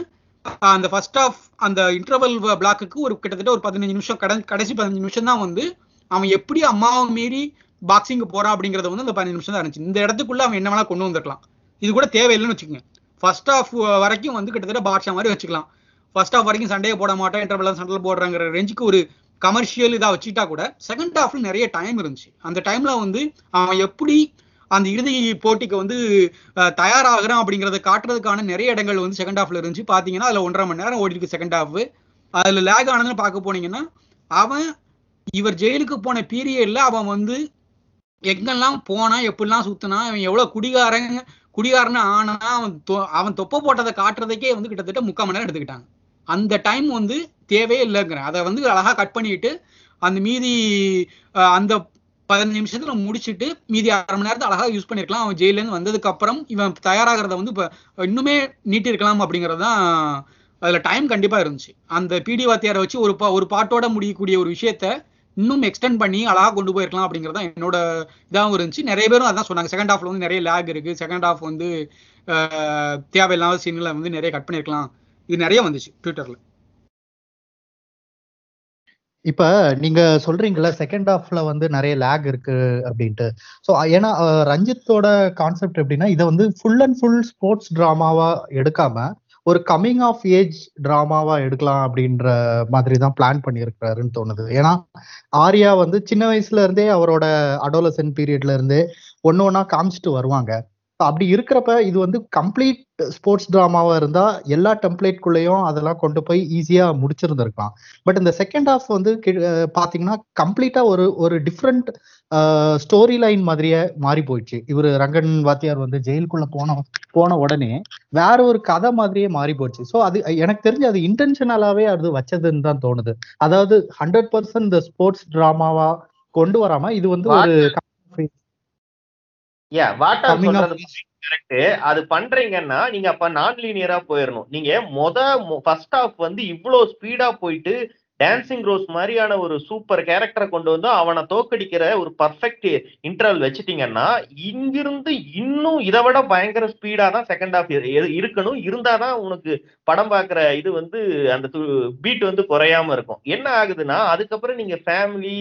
அந்த ஃபர்ஸ்ட் ஆஃப் அந்த இன்டர்வல் பிளாக்குக்கு ஒரு கிட்டத்தட்ட ஒரு பதினஞ்சு நிமிஷம் கடை கடைசி பதினஞ்சு நிமிஷம் தான் வந்து அவன் எப்படி அம்மாவை மீறி பாக்ஸிங் போறான் அப்படிங்கறது வந்து அந்த பதினஞ்சு நிமிஷம் தான் இருந்துச்சு. இந்த இடத்துக்குள்ள அவன் என்ன வேணா கொண்டு வந்திருக்கலாம். இது கூட தேவையில்லைன்னு வச்சுக்கோங்க. ஃபர்ஸ்ட் ஆஃப் வரைக்கும் வந்து கிட்டத்தட்ட பாட்ஷா மாதிரி வச்சுக்கலாம். ஃபர்ஸ்ட் ஆஃப் வரைக்கும் சண்டையை போட மாட்டேன் இன்டர்வல் சண்டை போடுறாங்கிற ரேஞ்சுக்கு ஒரு கமர்ஷியல் இதாக வச்சுட்டா கூட செகண்ட் ஹாஃப்ல நிறைய டைம் இருந்துச்சு. அந்த டைம்ல வந்து அவன் எப்படி அந்த இறுதி போட்டிக்கு வந்து அஹ், தயாராகிறான் அப்படிங்கறத காட்டுறதுக்கான நிறைய இடங்கள் வந்து செகண்ட் ஹாஃப்ல இருந்துச்சு. பாத்தீங்கன்னா அதுல ஒன்றரை மணி நேரம் ஓடி இருக்கு செகண்ட் ஹாஃப் அதுல லேக் ஆனதுன்னு பார்க்க போனீங்கன்னா அவன் இவர் ஜெயிலுக்கு போன பீரியட்ல அவன் வந்து எங்கெல்லாம் போனா எப்படிலாம் சுத்தினா அவன் எவ்வளவு குடிகாரன் குடிகாரன் ஆனா அவன் தொ- அவன் தொப்பை போட்டதை காட்டுறதுக்கே வந்து கிட்டத்தட்ட முக்கால் மணி நேரம் எடுத்துக்கிட்டாங்க. அந்த டைம் வந்து தேவையே இல்லைங்கிறேன். அதை வந்து அழகா கட் பண்ணிட்டு அந்த மீதி அந்த பதினஞ்சு நிமிஷத்துல முடிச்சுட்டு மீதி அரை மணி நேரத்தை அழகா யூஸ் பண்ணிருக்கலாம். அவன் ஜெயில இருந்து வந்ததுக்கு அப்புறம் இவன் தயாராகிறத வந்து இப்ப இன்னுமே நீட்டி இருக்கலாம் அப்படிங்கிறது தான் அதுல டைம் கண்டிப்பா இருந்துச்சு. அந்த பிடி வாத்தியாரை வச்சு ஒரு பா- ஒரு பாட்டோட முடியக்கூடிய ஒரு விஷயத்த இன்னும் எக்ஸ்டெண்ட் பண்ணி அழகா கொண்டு போயிருக்கலாம் அப்படிங்கிறது தான் என்னோட இதாகவும் இருந்துச்சு. நிறைய பேரும் அதான் சொன்னாங்க. செகண்ட் ஹாஃப்ல வந்து நிறைய லேக் இருக்கு. செகண்ட் ஹாஃப் வந்து தேவையில்லாத சீன்களை வந்து நிறைய கட் பண்ணிருக்கலாம். இது நிறைய வந்துச்சு ட்விட்டர்ல இப்ப நீங்க சொல்றீங்கல்ல செகண்ட் ஹாஃப்ல வந்து நிறைய லேக் இருக்கு அப்படின்ட்டு. ஸோ ஏன்னா ரஞ்சித்தோட கான்செப்ட் எப்படின்னா இதை வந்து ஃபுல் அண்ட் ஃபுல் ஸ்போர்ட்ஸ் ட்ராமாவா எடுக்காம ஒரு கம்மிங் ஆஃப் ஏஜ் ட்ராமாவா எடுக்கலாம் அப்படின்ற மாதிரி தான் பிளான் பண்ணியிருக்கிறாருன்னு தோணுது. ஏன்னா ஆர்யா வந்து சின்ன வயசுல இருந்தே அவரோட அடோலசன் பீரியட்ல இருந்தே ஒன்னு ஒன்னா காமிச்சிட்டு வருவாங்க. அப்படி இருக்கிறப்ப இது வந்து கம்ப்ளீட் ஸ்போர்ட்ஸ் ட்ராமாவா இருந்தா எல்லா டெம்ப்ளேட்குள்ளேயும் அதெல்லாம் கொண்டு போய் ஈஸியா முடிச்சிருந்திருக்கலாம். பட் இந்த செகண்ட் ஹாஃப் வந்து பாத்தீங்கன்னா கம்ப்ளீட்டா ஒரு ஒரு டிஃப்ரெண்ட் ஸ்டோரி லைன் மாதிரியே மாறி போயிடுச்சு. இவர் ரங்கன் வாத்தியார் வந்து ஜெயிலுக்குள்ள போன போன உடனே வேற ஒரு கதை மாதிரியே மாறி போச்சு ஸோ அது எனக்கு தெரிஞ்சு அது இன்டென்ஷனலாவே அது வச்சதுன்னு தான் தோணுது. அதாவது ஹண்ட்ரட் பர்சன்ட் இந்த ஸ்போர்ட்ஸ் டிராமாவா கொண்டு வராம இது வந்து ஒரு யா of சொல்றது கரெக்ட் அது பண்றீங்கன்னா நீங்க அப்ப நான் லீனியரா போயிடணும் நீங்க மொத ஃபர்ஸ்ட் ஹாஃப் வந்து இவ்ளோ ஸ்பீடா போயிட்டு டான்சிங் ரோஸ் மாதிரியான ஒரு சூப்பர் கேரக்டரை கொண்டு வந்து அவனை தோக்கடிக்கிற ஒரு பர்ஃபெக்ட் இன்டர்வல் வச்சுட்டீங்கன்னா இங்கிருந்து இன்னும் இதை விட பயங்கர ஸ்பீடா தான் செகண்ட் ஹாஃப் இருக்கணும். இருந்தாதான் உனக்கு படம் பார்க்குற இது வந்து அந்த பீட் வந்து குறையாம இருக்கும். என்ன ஆகுதுன்னா அதுக்கப்புறம் நீங்க ஃபேமிலி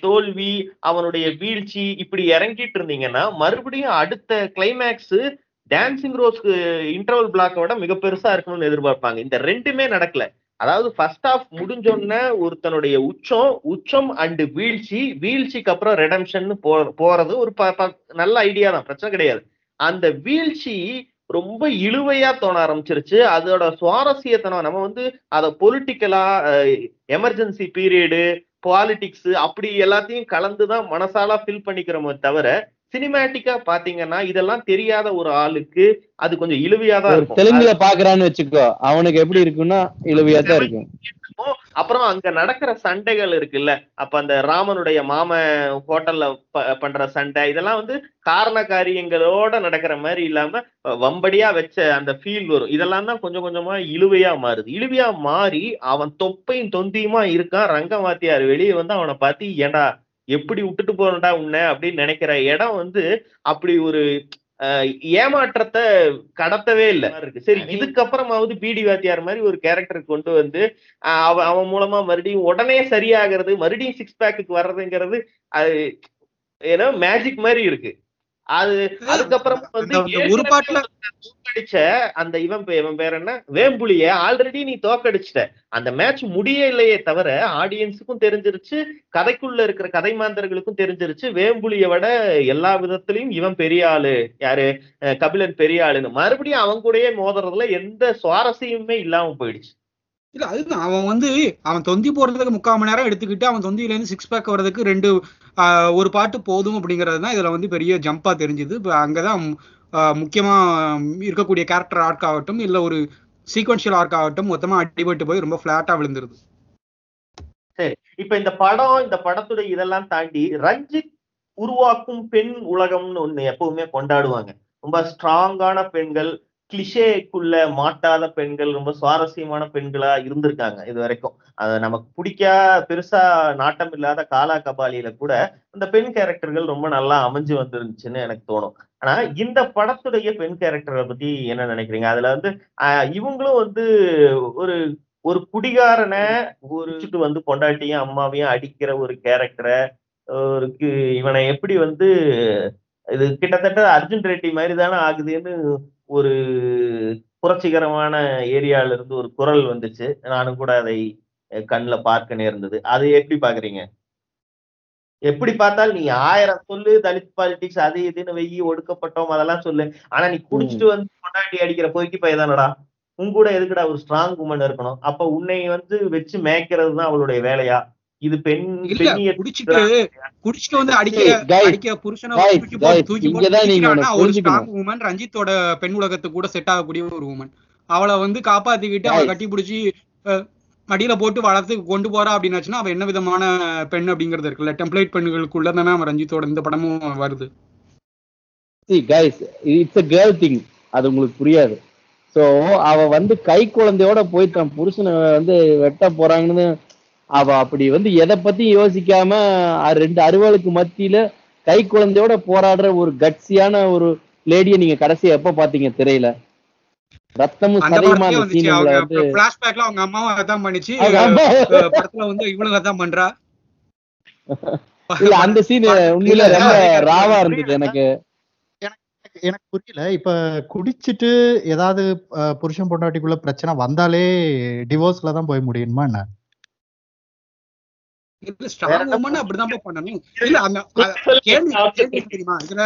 தோல்வி அவனுடைய வீழ்ச்சி இப்படி இறங்கிட்டு இருந்தீங்கன்னா மறுபடியும் அடுத்த கிளைமேக்ஸ் டான்சிங் ரோஸ்க்கு இன்டர்வல் பிளாக்கோட விட மிக பெருசா இருக்கணும்னு எதிர்பார்ப்பாங்க. இந்த ரெண்டுமே நடக்கல. அதாவது ஃபர்ஸ்ட் ஆஃப் முடிஞ்சோன்ன ஒருத்தனுடைய உச்சம் உச்சம் அண்டு வீழ்ச்சி வீழ்ச்சிக்கு அப்புறம் ரெடம்ஷன் போறது ஒரு ப- ப- நல்ல ஐடியா தான். பிரச்சனை கிடையாது. அந்த வீழ்ச்சி ரொம்ப இழுவையா தோண ஆரம்பிச்சிருச்சு. அதோட சுவாரஸ்யத்தனம் நம்ம வந்து அதை பொலிட்டிக்கலா எமர்ஜென்சி பீரியடு பாலிடிக்ஸ் அப்படி எல்லாத்தையும் கலந்துதான் மனசாலா ஃபில் பண்ணிக்கிறோமே தவிர சினிமேட்டிக்கா பாத்தீங்கன்னா இதெல்லாம் தெரியாத ஒரு ஆளுக்கு அது கொஞ்சம் இழுவையா தான் ஒரு இருக்கும் தெலுங்குல பாக்குறான்னு வச்சுக்கோ அவனுக்கு எப்படி இருக்குன்னா இழுவையா தான் இருக்கும் இருக்கும். அப்புறம் அங்க நடக்கிற சண்டைகள் இருக்குல்ல அப்ப அந்த ராமனுடைய மாம ஹோட்டல்ல ப- பண்ற சண்டை இதெல்லாம் வந்து காரண காரியங்களோட நடக்கிற மாதிரி இல்லாம வம்படியா வச்ச அந்த ஃபீல் வரும். இதெல்லாம் தான் கொஞ்சம் கொஞ்சமா இழுவையா மாறுது. இழுவையா மாறி அவன் தொப்பையும் தொந்தியுமா இருக்கான் ரங்கவாத்தியார் வெளியே வந்து அவனை பார்த்து ஏண்டா எப்படி விட்டுட்டு போறடா உன்னை? அப்படின்னு நினைக்கிற இடம் வந்து அப்படி ஒரு ஏமாற்றத்தை கடத்தவே இல்லை. இருக்கு சரி இதுக்கப்புறமாவது பிடி வாத்தியார் மாதிரி ஒரு கேரக்டர் கொண்டு வந்து அவன் அவன் மூலமா மறுபடியும் உடனே சரியாகிறது மறுபடியும் சிக்ஸ் பேக்குக்கு வர்றதுங்கிறது அது ஏன்னா மேஜிக் மாதிரி இருக்கு. அது அதுக்கப்புறம் வந்து ஒரு பாட்டுல தோக்கடிச்ச அந்த இவன் இவன் பேர் என்ன? வேம்புலிய ஆல்ரெடி நீ தோக்கடிச்சிட்ட. அந்த மேட்ச் முடியலையே தவிர ஆடியன்ஸுக்கும் தெரிஞ்சிருச்சு கதைக்குள்ள இருக்கிற கதை மாந்தர்களுக்கும் தெரிஞ்சிருச்சு. வேம்புலிய விட எல்லா விதத்திலையும் இவன் பெரிய ஆளு. யாரு? கபிலன் பெரிய ஆளுன்னு. மறுபடியும் அவன் கூடயே மோதுறதுல எந்த சுவாரஸ்யமுமே இல்லாம போயிடுச்சு. இல்ல அதுதான். அவன் வந்து அவன் தொந்தி போறதுக்கு முக்கால் மணி நேரம் எடுத்துக்கிட்டு அவன் தொந்தியில இருந்து சிக்ஸ் பேக் வர்றதுக்கு ரெண்டு ஒரு பாட்டு போதும் அப்படிங்கிறது தான் இதுல வந்து பெரிய ஜம்பா தெரிஞ்சுது. அங்கதான் முக்கியமா இருக்கக்கூடிய கேரக்டர் ஆர்க் ஆகட்டும் இல்ல ஒரு சீக்வன்ஷியல் ஆர்க் ஆகட்டும் மொத்தமா அடிபட்டு போய் ரொம்ப பிளாட்டா விழுந்துருது. சரி. இப்ப இந்த படம் இந்த படத்துடைய இதெல்லாம் தாண்டி ரஞ்சித் உருவாக்கும் பெண் உலகம்னு ஒண்ணு எப்பவுமே கொண்டாடுவாங்க. ரொம்ப ஸ்ட்ராங்கான பெண்கள் கிளிஷேக்குள்ள மாட்டாத பெண்கள் ரொம்ப சுவாரஸ்யமான பெண்களா இருந்திருக்காங்க இது வரைக்கும். அது நமக்கு பிடிக்கா பெருசா நாட்டம் இல்லாத காலா கபாலியில கூட அந்த பெண் கேரக்டர்கள் ரொம்ப நல்லா அமைஞ்சு வந்துருந்துச்சுன்னு எனக்கு தோணும். ஆனா இந்த படத்துடைய பெண் கேரக்டரை பத்தி என்ன நினைக்கிறீங்க? அதுல வந்து ஆஹ் இவங்களும் வந்து ஒரு ஒரு குடிகாரனை ஒரு வந்து பொண்டாட்டியும் அம்மாவையும் அடிக்கிற ஒரு கேரக்டரை ஒரு இவனை எப்படி வந்து இது கிட்டத்தட்ட அர்ஜுன் ரெட்டி மாதிரி தானே ஆகுதுன்னு ஒரு புரட்சிகரமான ஏரியால இருந்து ஒரு குரல் வந்துச்சு. நானும் கூட அதை கண்ணுல பார்க்க நேர்ந்தது அது எப்படி பாக்குறீங்க எப்படி பார்த்தாலும் நீ ஆயிரம் சொல்லு தலித் பாலிடிக்ஸ் அது இதுன்னு வெயி ஒடுக்கப்பட்டோம் அதெல்லாம் சொல்லு. ஆனா நீ குடிச்சிட்டு வந்து கொண்டாடி அடிக்கிற பொறுக்கி பையதானடா உன் கூட எதுக்குடா ஒரு ஸ்ட்ராங் உமன் இருக்கணும்? அப்ப உன்னை வந்து வச்சு மேய்க்கிறது தான் அவளுடைய வேலையா? இது பெண் குடிச்சிட்டு குடிச்சிட்டு வந்து அடிக்க அடிக்க புருஷனை தூக்கி போட்டு தூக்கி ரஞ்சித்தோட பெண் உலகத்துக்கு கூட செட் ஆகக்கூடிய ஒரு உமன் அவளை வந்து காப்பாத்திக்கிட்டு அவளை. கட்டி பிடிச்சி மடியில போட்டு வளர்த்து கொண்டு போறா அப்படின்னாச்சுன்னா அவ என்ன விதமான பெண் அப்படிங்கிறது இருக்குல்ல? டெம்ப்ளேட் பெண்களுக்குள்ள தானே அவன் ரஞ்சித்தோட இந்த படமும் வருது. இட்ஸ் a கேர்ள் திங் அது உங்களுக்கு புரியாது. சோ அவ வந்து கை குழந்தையோட போய் தன் புருஷனை வந்து வெட்ட போறாங்கன்னு அவ அப்படி வந்து எதை பத்தி யோசிக்காம ரெண்டு அறுவலுக்கு மத்தியில கை குழந்தையோட போராடுற ஒரு கட்சியான ஒரு லேடியை நீங்க கடைசியா எப்ப பாத்தீங்க திரையில? ரத்தமும் சதையுமா அந்த வந்துச்சு. சீன்ல வந்து? பிளாஷ்பேக்ல அவங்க அம்மாவும் அதான் பண்ணிச்சு. படத்துல வந்து இவளும் அதான் பண்றா. இல்ல அந்த சீன் உண்மையில ரொம்ப ராவா. இருந்தது எனக்கு. எனக்கு புரியல. இப்ப குடிச்சிட்டு ஏதாவது புருஷன் பொண்டாட்டிக்குள்ள பிரச்சனை வந்தாலே டிவோர்ஸ்ல தான் போய் முடியுமா என்ன? இல்ல ஸ்ட்ராங் உமன் அப்படிதான் பண்ணணும். இல்ல அந்த கேள்வி தெரியுமா? இதுல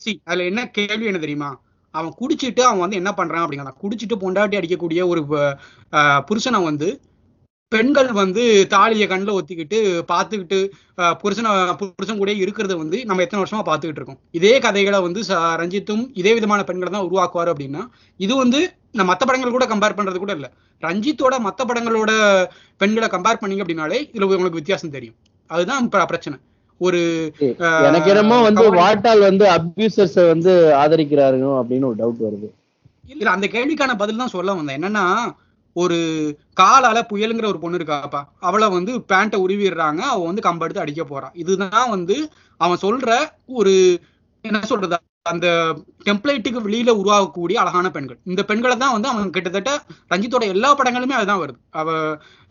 சி அதுல என்ன கேள்வி என்ன தெரியுமா? அவன் குடிச்சிட்டு அவன் வந்து என்ன பண்றான் அப்படிங்கிறான் குடிச்சிட்டு பொண்டாட்டி அடிக்கக்கூடிய ஒரு புருஷனை வந்து பெண்கள் வந்து தாலியை கண்ணில் ஒத்திக்கிட்டு பார்த்துக்கிட்டு புருஷனை புருஷன் கூட இருக்கிறது வந்து நம்ம எத்தனை வருஷமா பார்த்துக்கிட்டு இருக்கோம். இதே கதைகளை வந்து ரஞ்சித்தும் இதே விதமான பெண்களை தான் உருவாக்குவார் அப்படின்னா இது வந்து நான் மற்ற படங்கள் கூட கம்பேர் பண்றது கூட இல்ல. ரஞ்சித்தோட மற்ற படங்களோட பெண்களை கம்பேர் பண்ணீங்க அப்படின்னாலே இதுல உங்களுக்கு வித்தியாசம் தெரியும். அதுதான் இப்ப பிரச்சனை. ஒரு எனக்கு என்னமோ வந்து வாட்டால் வந்து அபியூசர்ஸ வந்து ஆதரிக்கிறாருங்க அப்படின்னு ஒரு டவுட் வருது. இல்ல அந்த கேள்விக்கான பதில் தான் சொல்ல வந்தேன். என்னன்னா ஒரு காலால புயலுங்கிற ஒரு பொண்ணு இருக்காப்பா. அவளை வந்து பேண்ட்டை உருவிடுறாங்க. அவ வந்து கம்பெடுத்து அடிக்க போறான் இதுதான் வந்து அவன் சொல்ற ஒரு என்ன சொல்றது? அந்த டெம்ப்ளேட்டுக்கு வெளியில உருவாகக்கூடிய அழகான பெண்கள். இந்த பெண்களை தான் வந்து அவன் கிட்டத்தட்ட ரஞ்சித்தோட எல்லா படங்களுமே அதுதான் வருது. அவ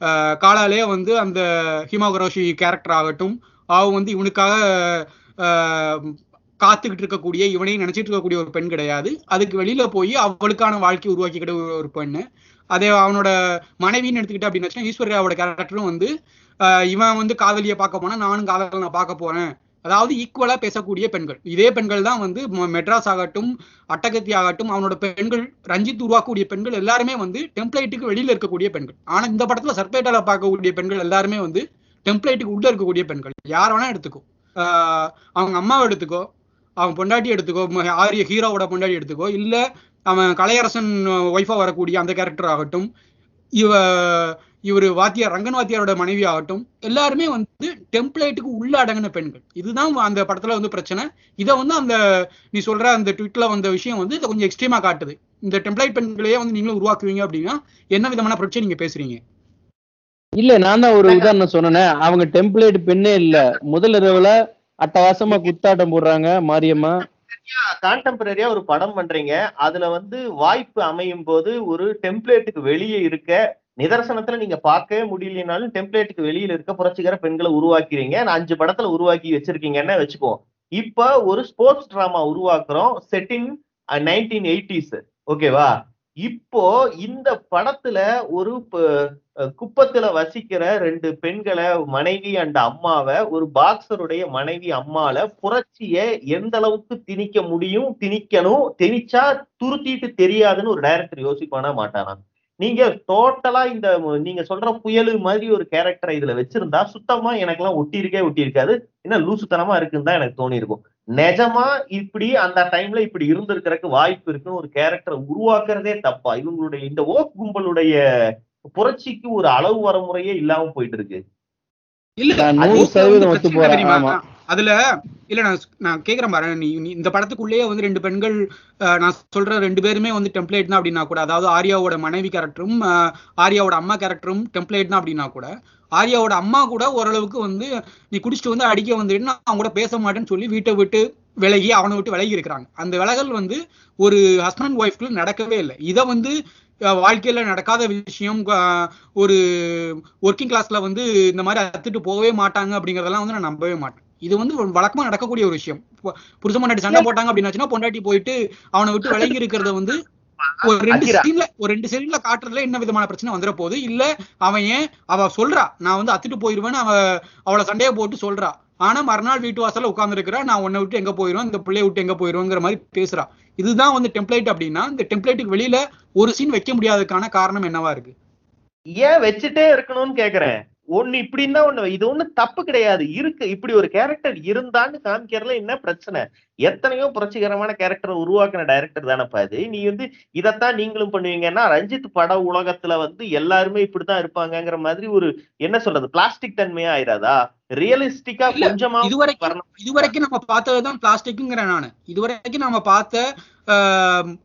அஹ், காலாலே வந்து அந்த ஹிமோகரோஷி கேரக்டர் ஆகட்டும் அவ வந்து இவனுக்காக காத்துக்கிட்டு இருக்கக்கூடிய இவனையும் நினைச்சிட்டு இருக்கக்கூடிய ஒரு பெண் கிடையாது. அதுக்கு வெளியில போய் அவளுக்கான வாழ்க்கை உருவாக்கிக்கிட்ட ஒரு பெண்ணு. அதே அவனோட மனைவின்னு எடுத்துக்கிட்ட அப்படின்னு வச்சுன்னா ஈஸ்வர்யாவோட கேரக்டரும் வந்து இவன் வந்து காதலியை பார்க்க போனா நானும் காதல் நான் பார்க்க போறேன். அதாவது ஈக்குவலா பேசக்கூடிய பெண்கள். இதே பெண்கள் தான் வந்து மெட்ராஸ் ஆகட்டும் அட்டகத்தி ஆகட்டும் அவனோட பெண்கள் ரஞ்சித் உருவாக்கக்கூடிய பெண்கள் எல்லாருமே வந்து டெம்ப்ளேட்டுக்கு வெளியில இருக்கக்கூடிய பெண்கள். ஆனா இந்த படத்துல சர்பேட்டால பார்க்கக்கூடிய பெண்கள் எல்லாருமே வந்து டெம்ப்ளேட்டுக்கு உள்ள இருக்கக்கூடிய பெண்கள். யார் வேணா எடுத்துக்கோ. அவங்க அம்மாவை எடுத்துக்கோ அவன் பொண்டாட்டி எடுத்துக்கோ ஆரிய ஹீரோவோட பொண்டாட்டி எடுத்துக்கோ இல்ல அவன் கலையரசன் ஒய்ஃபா வரக்கூடிய அந்த கேரக்டர் ஆகட்டும் இவ இவர் வாத்தியார் ரங்கன் வாத்தியாரோட மனைவி ஆகட்டும் எல்லாருமே வந்து டெம்ப்ளேட்டுக்கு உள்ள அடங்கின பெண்கள். இதுதான் அந்த படத்துல வந்து பிரச்சனை. இதை வந்து அந்த நீ சொல்ற அந்த ட்விட்ல வந்த விஷயம் வந்து இதை கொஞ்சம் எக்ஸ்ட்ரீமா காட்டுது. இந்த டெம்ப்ளேட் பெண்களையே வந்து நீங்களும் உருவாக்குவீங்க அப்படின்னா என்ன விதமான பிரச்சனை நீங்க பேசுறீங்க? இல்ல நான் தான் ஒரு உதாரணம் சொன்னேன். அவங்க டெம்ப்ளேட் பெண்ணே இல்ல. முதல் இரவுல அட்டகாசமா குத்தாட்டம் போடுறாங்க மாரியம்மா. கான்டெம்பரரியா ஒரு படம் பண்றீங்க. அதுல வந்து வாய்ப்பு அமையும் போது ஒரு டெம்ப்ளேட்டுக்கு வெளியே இருக்க நிதர்சனத்துல நீங்க பார்க்கவே முடியலனாலும் டெம்ப்ளேட்டுக்கு வெளியில இருக்க புரட்சிகர பெண்களை உருவாக்கிறீங்க. நான் அஞ்சு படத்துல உருவாக்கி வச்சிருக்கீங்கன்னு வச்சுக்கோ இப்ப ஒரு ஸ்போர்ட்ஸ் டிராமா உருவாக்குறோம் செட்டின் நைன்டீன் எயிட்டிஸ் ஓகேவா இப்போ இந்த படத்துல ஒரு குப்பத்துல வசிக்கிற ரெண்டு பெண்களை மனைவி அண்ட் அம்மாவை ஒரு பாக்ஸருடைய மனைவி அம்மால புரட்சிய எந்த அளவுக்கு திணிக்க முடியும் திணிக்கணும் திணிச்சா துருத்திட்டு தெரியாதுன்னு ஒரு டைரக்டர் யோசிப்பானா மாட்டானா? நீங்க டோட்டலா இந்த நீங்க சொல்ற புயலு மாதிரி ஒரு கேரக்டரை இதுல வச்சிருந்தா சுத்தமா எனக்கெல்லாம் ஒட்டி இருக்கே ஒட்டி இருக்காது என்ன லூசுத்தனமா இருக்குன்னு தான் எனக்கு தோணி இருக்கும் நிஜமா இப்படி அந்த டைம்ல இப்படி இருந்திருக்கிறதுக்கு வாய்ப்பு இருக்குன்னு ஒரு கேரக்டரை உருவாக்குறதே தப்பா. இவங்களுடைய இந்த ஓக் கும்பலுடைய புரட்சிக்கு ஒரு அளவு வரமுறையே இல்லாம போயிட்டு இருக்கு இல்ல. அதுல இல்ல நான் நான் கேக்குறேன் பாரு. நீ இந்த படத்துக்குள்ளேயே வந்து ரெண்டு பெண்கள் நான் சொல்ற ரெண்டு பேருமே வந்து டெம்ப்ளேட் தான் அப்படின்னா கூட அதாவது ஆர்யாவோட மனைவி கேரக்டரும் ஆர்யாவோட அம்மா கேரக்டரும் டெம்ப்ளேட் தான் அப்படின்னா கூட ஆர்யாவோட அம்மா கூட ஓரளவுக்கு வந்து நீ குடிச்சிட்டு வந்து அடிக்க வந்துட்டு நான் அவங்க கூட பேச மாட்டேன்னு சொல்லி வீட்டை விட்டு விலகி அவனை விட்டு விலகி இருக்கிறாங்க. அந்த விலகல் வந்து ஒரு ஹஸ்பண்ட் ஒய்ஃப்குள்ள நடக்கவே இல்லை. இதை வந்து வாழ்க்கையில நடக்காத விஷயம் ஒரு ஒர்க்கிங் கிளாஸ்ல வந்து இந்த மாதிரி அத்துட்டு போகவே மாட்டாங்க அப்படிங்கறதெல்லாம் வந்து நான் நம்பவே மாட்டேன். இது வந்து வழக்கமா நடக்கக்கூடிய ஒரு விஷயம். பு- புருஷன் பொண்டாட்டி சண்டை போட்டாங்க அப்படின்னாச்சுன்னா பொண்டாட்டி போயிட்டு அவனை விட்டு விலகி இருக்கிறத வந்து ஒரு ரெண்டு. சீன்ல ஒரு ரெண்டு சீன்ல காட்டுறதுல என்ன விதமான பிரச்சனை வந்துட போகுது? இல்ல அவன் ஏன் அவ சொல்றா நான் வந்து அத்துட்டு போயிருவேன்னு அவ அவளை சண்டையை போட்டு சொல்றா. ஆனா மறுநாள் வீட்டு வாசல்ல உட்கார்ந்து இருக்கிறா நான் உன்னை விட்டு எங்க போயிருவேன்? இந்த பிள்ளைய விட்டு எங்க போயிருவேங்கிற மாதிரி பேசுறா. இதுதான் வந்து டெம்ப்ளேட் அப்படின்னா இந்த டெம்ப்ளேட்டுக்கு வெளியில ஒரு சீன் வைக்க முடியாததுக்கான காரணம் என்னவா இருக்கு? ஏன் வச்சுட்டே இருக்கணும்னு கேக்குறேன். ஒண்ணு இப்படின்னு ஒண்ணு இது ஒண்ணு தப்பு கிடையாது. இருக்கு. இப்படி ஒரு கேரக்டர் இருந்தான்னு காமிக்கிறதுல என்ன பிரச்சனை? எத்தனையோ புரட்சிகரமான கேரக்டரை உருவாக்குன டைரக்டர் தானப்பா இது நீ வந்து இதைத்தான் நீங்களும் பண்ணுவீங்கன்னா ரஞ்சித் பட உலகத்துல வந்து எல்லாருமே இப்படித்தான் இருப்பாங்கங்கிற மாதிரி ஒரு என்ன சொல்றது பிளாஸ்டிக் தன்மையா ஆயிராதா? ரியலிஸ்டிக்கா கொஞ்சமா இதுவரைக்கும் இதுவரைக்கும் நம்ம பார்த்ததுதான் பிளாஸ்டிக்ங்கிறேன் நானு. இதுவரைக்கும் நம்ம பார்த்த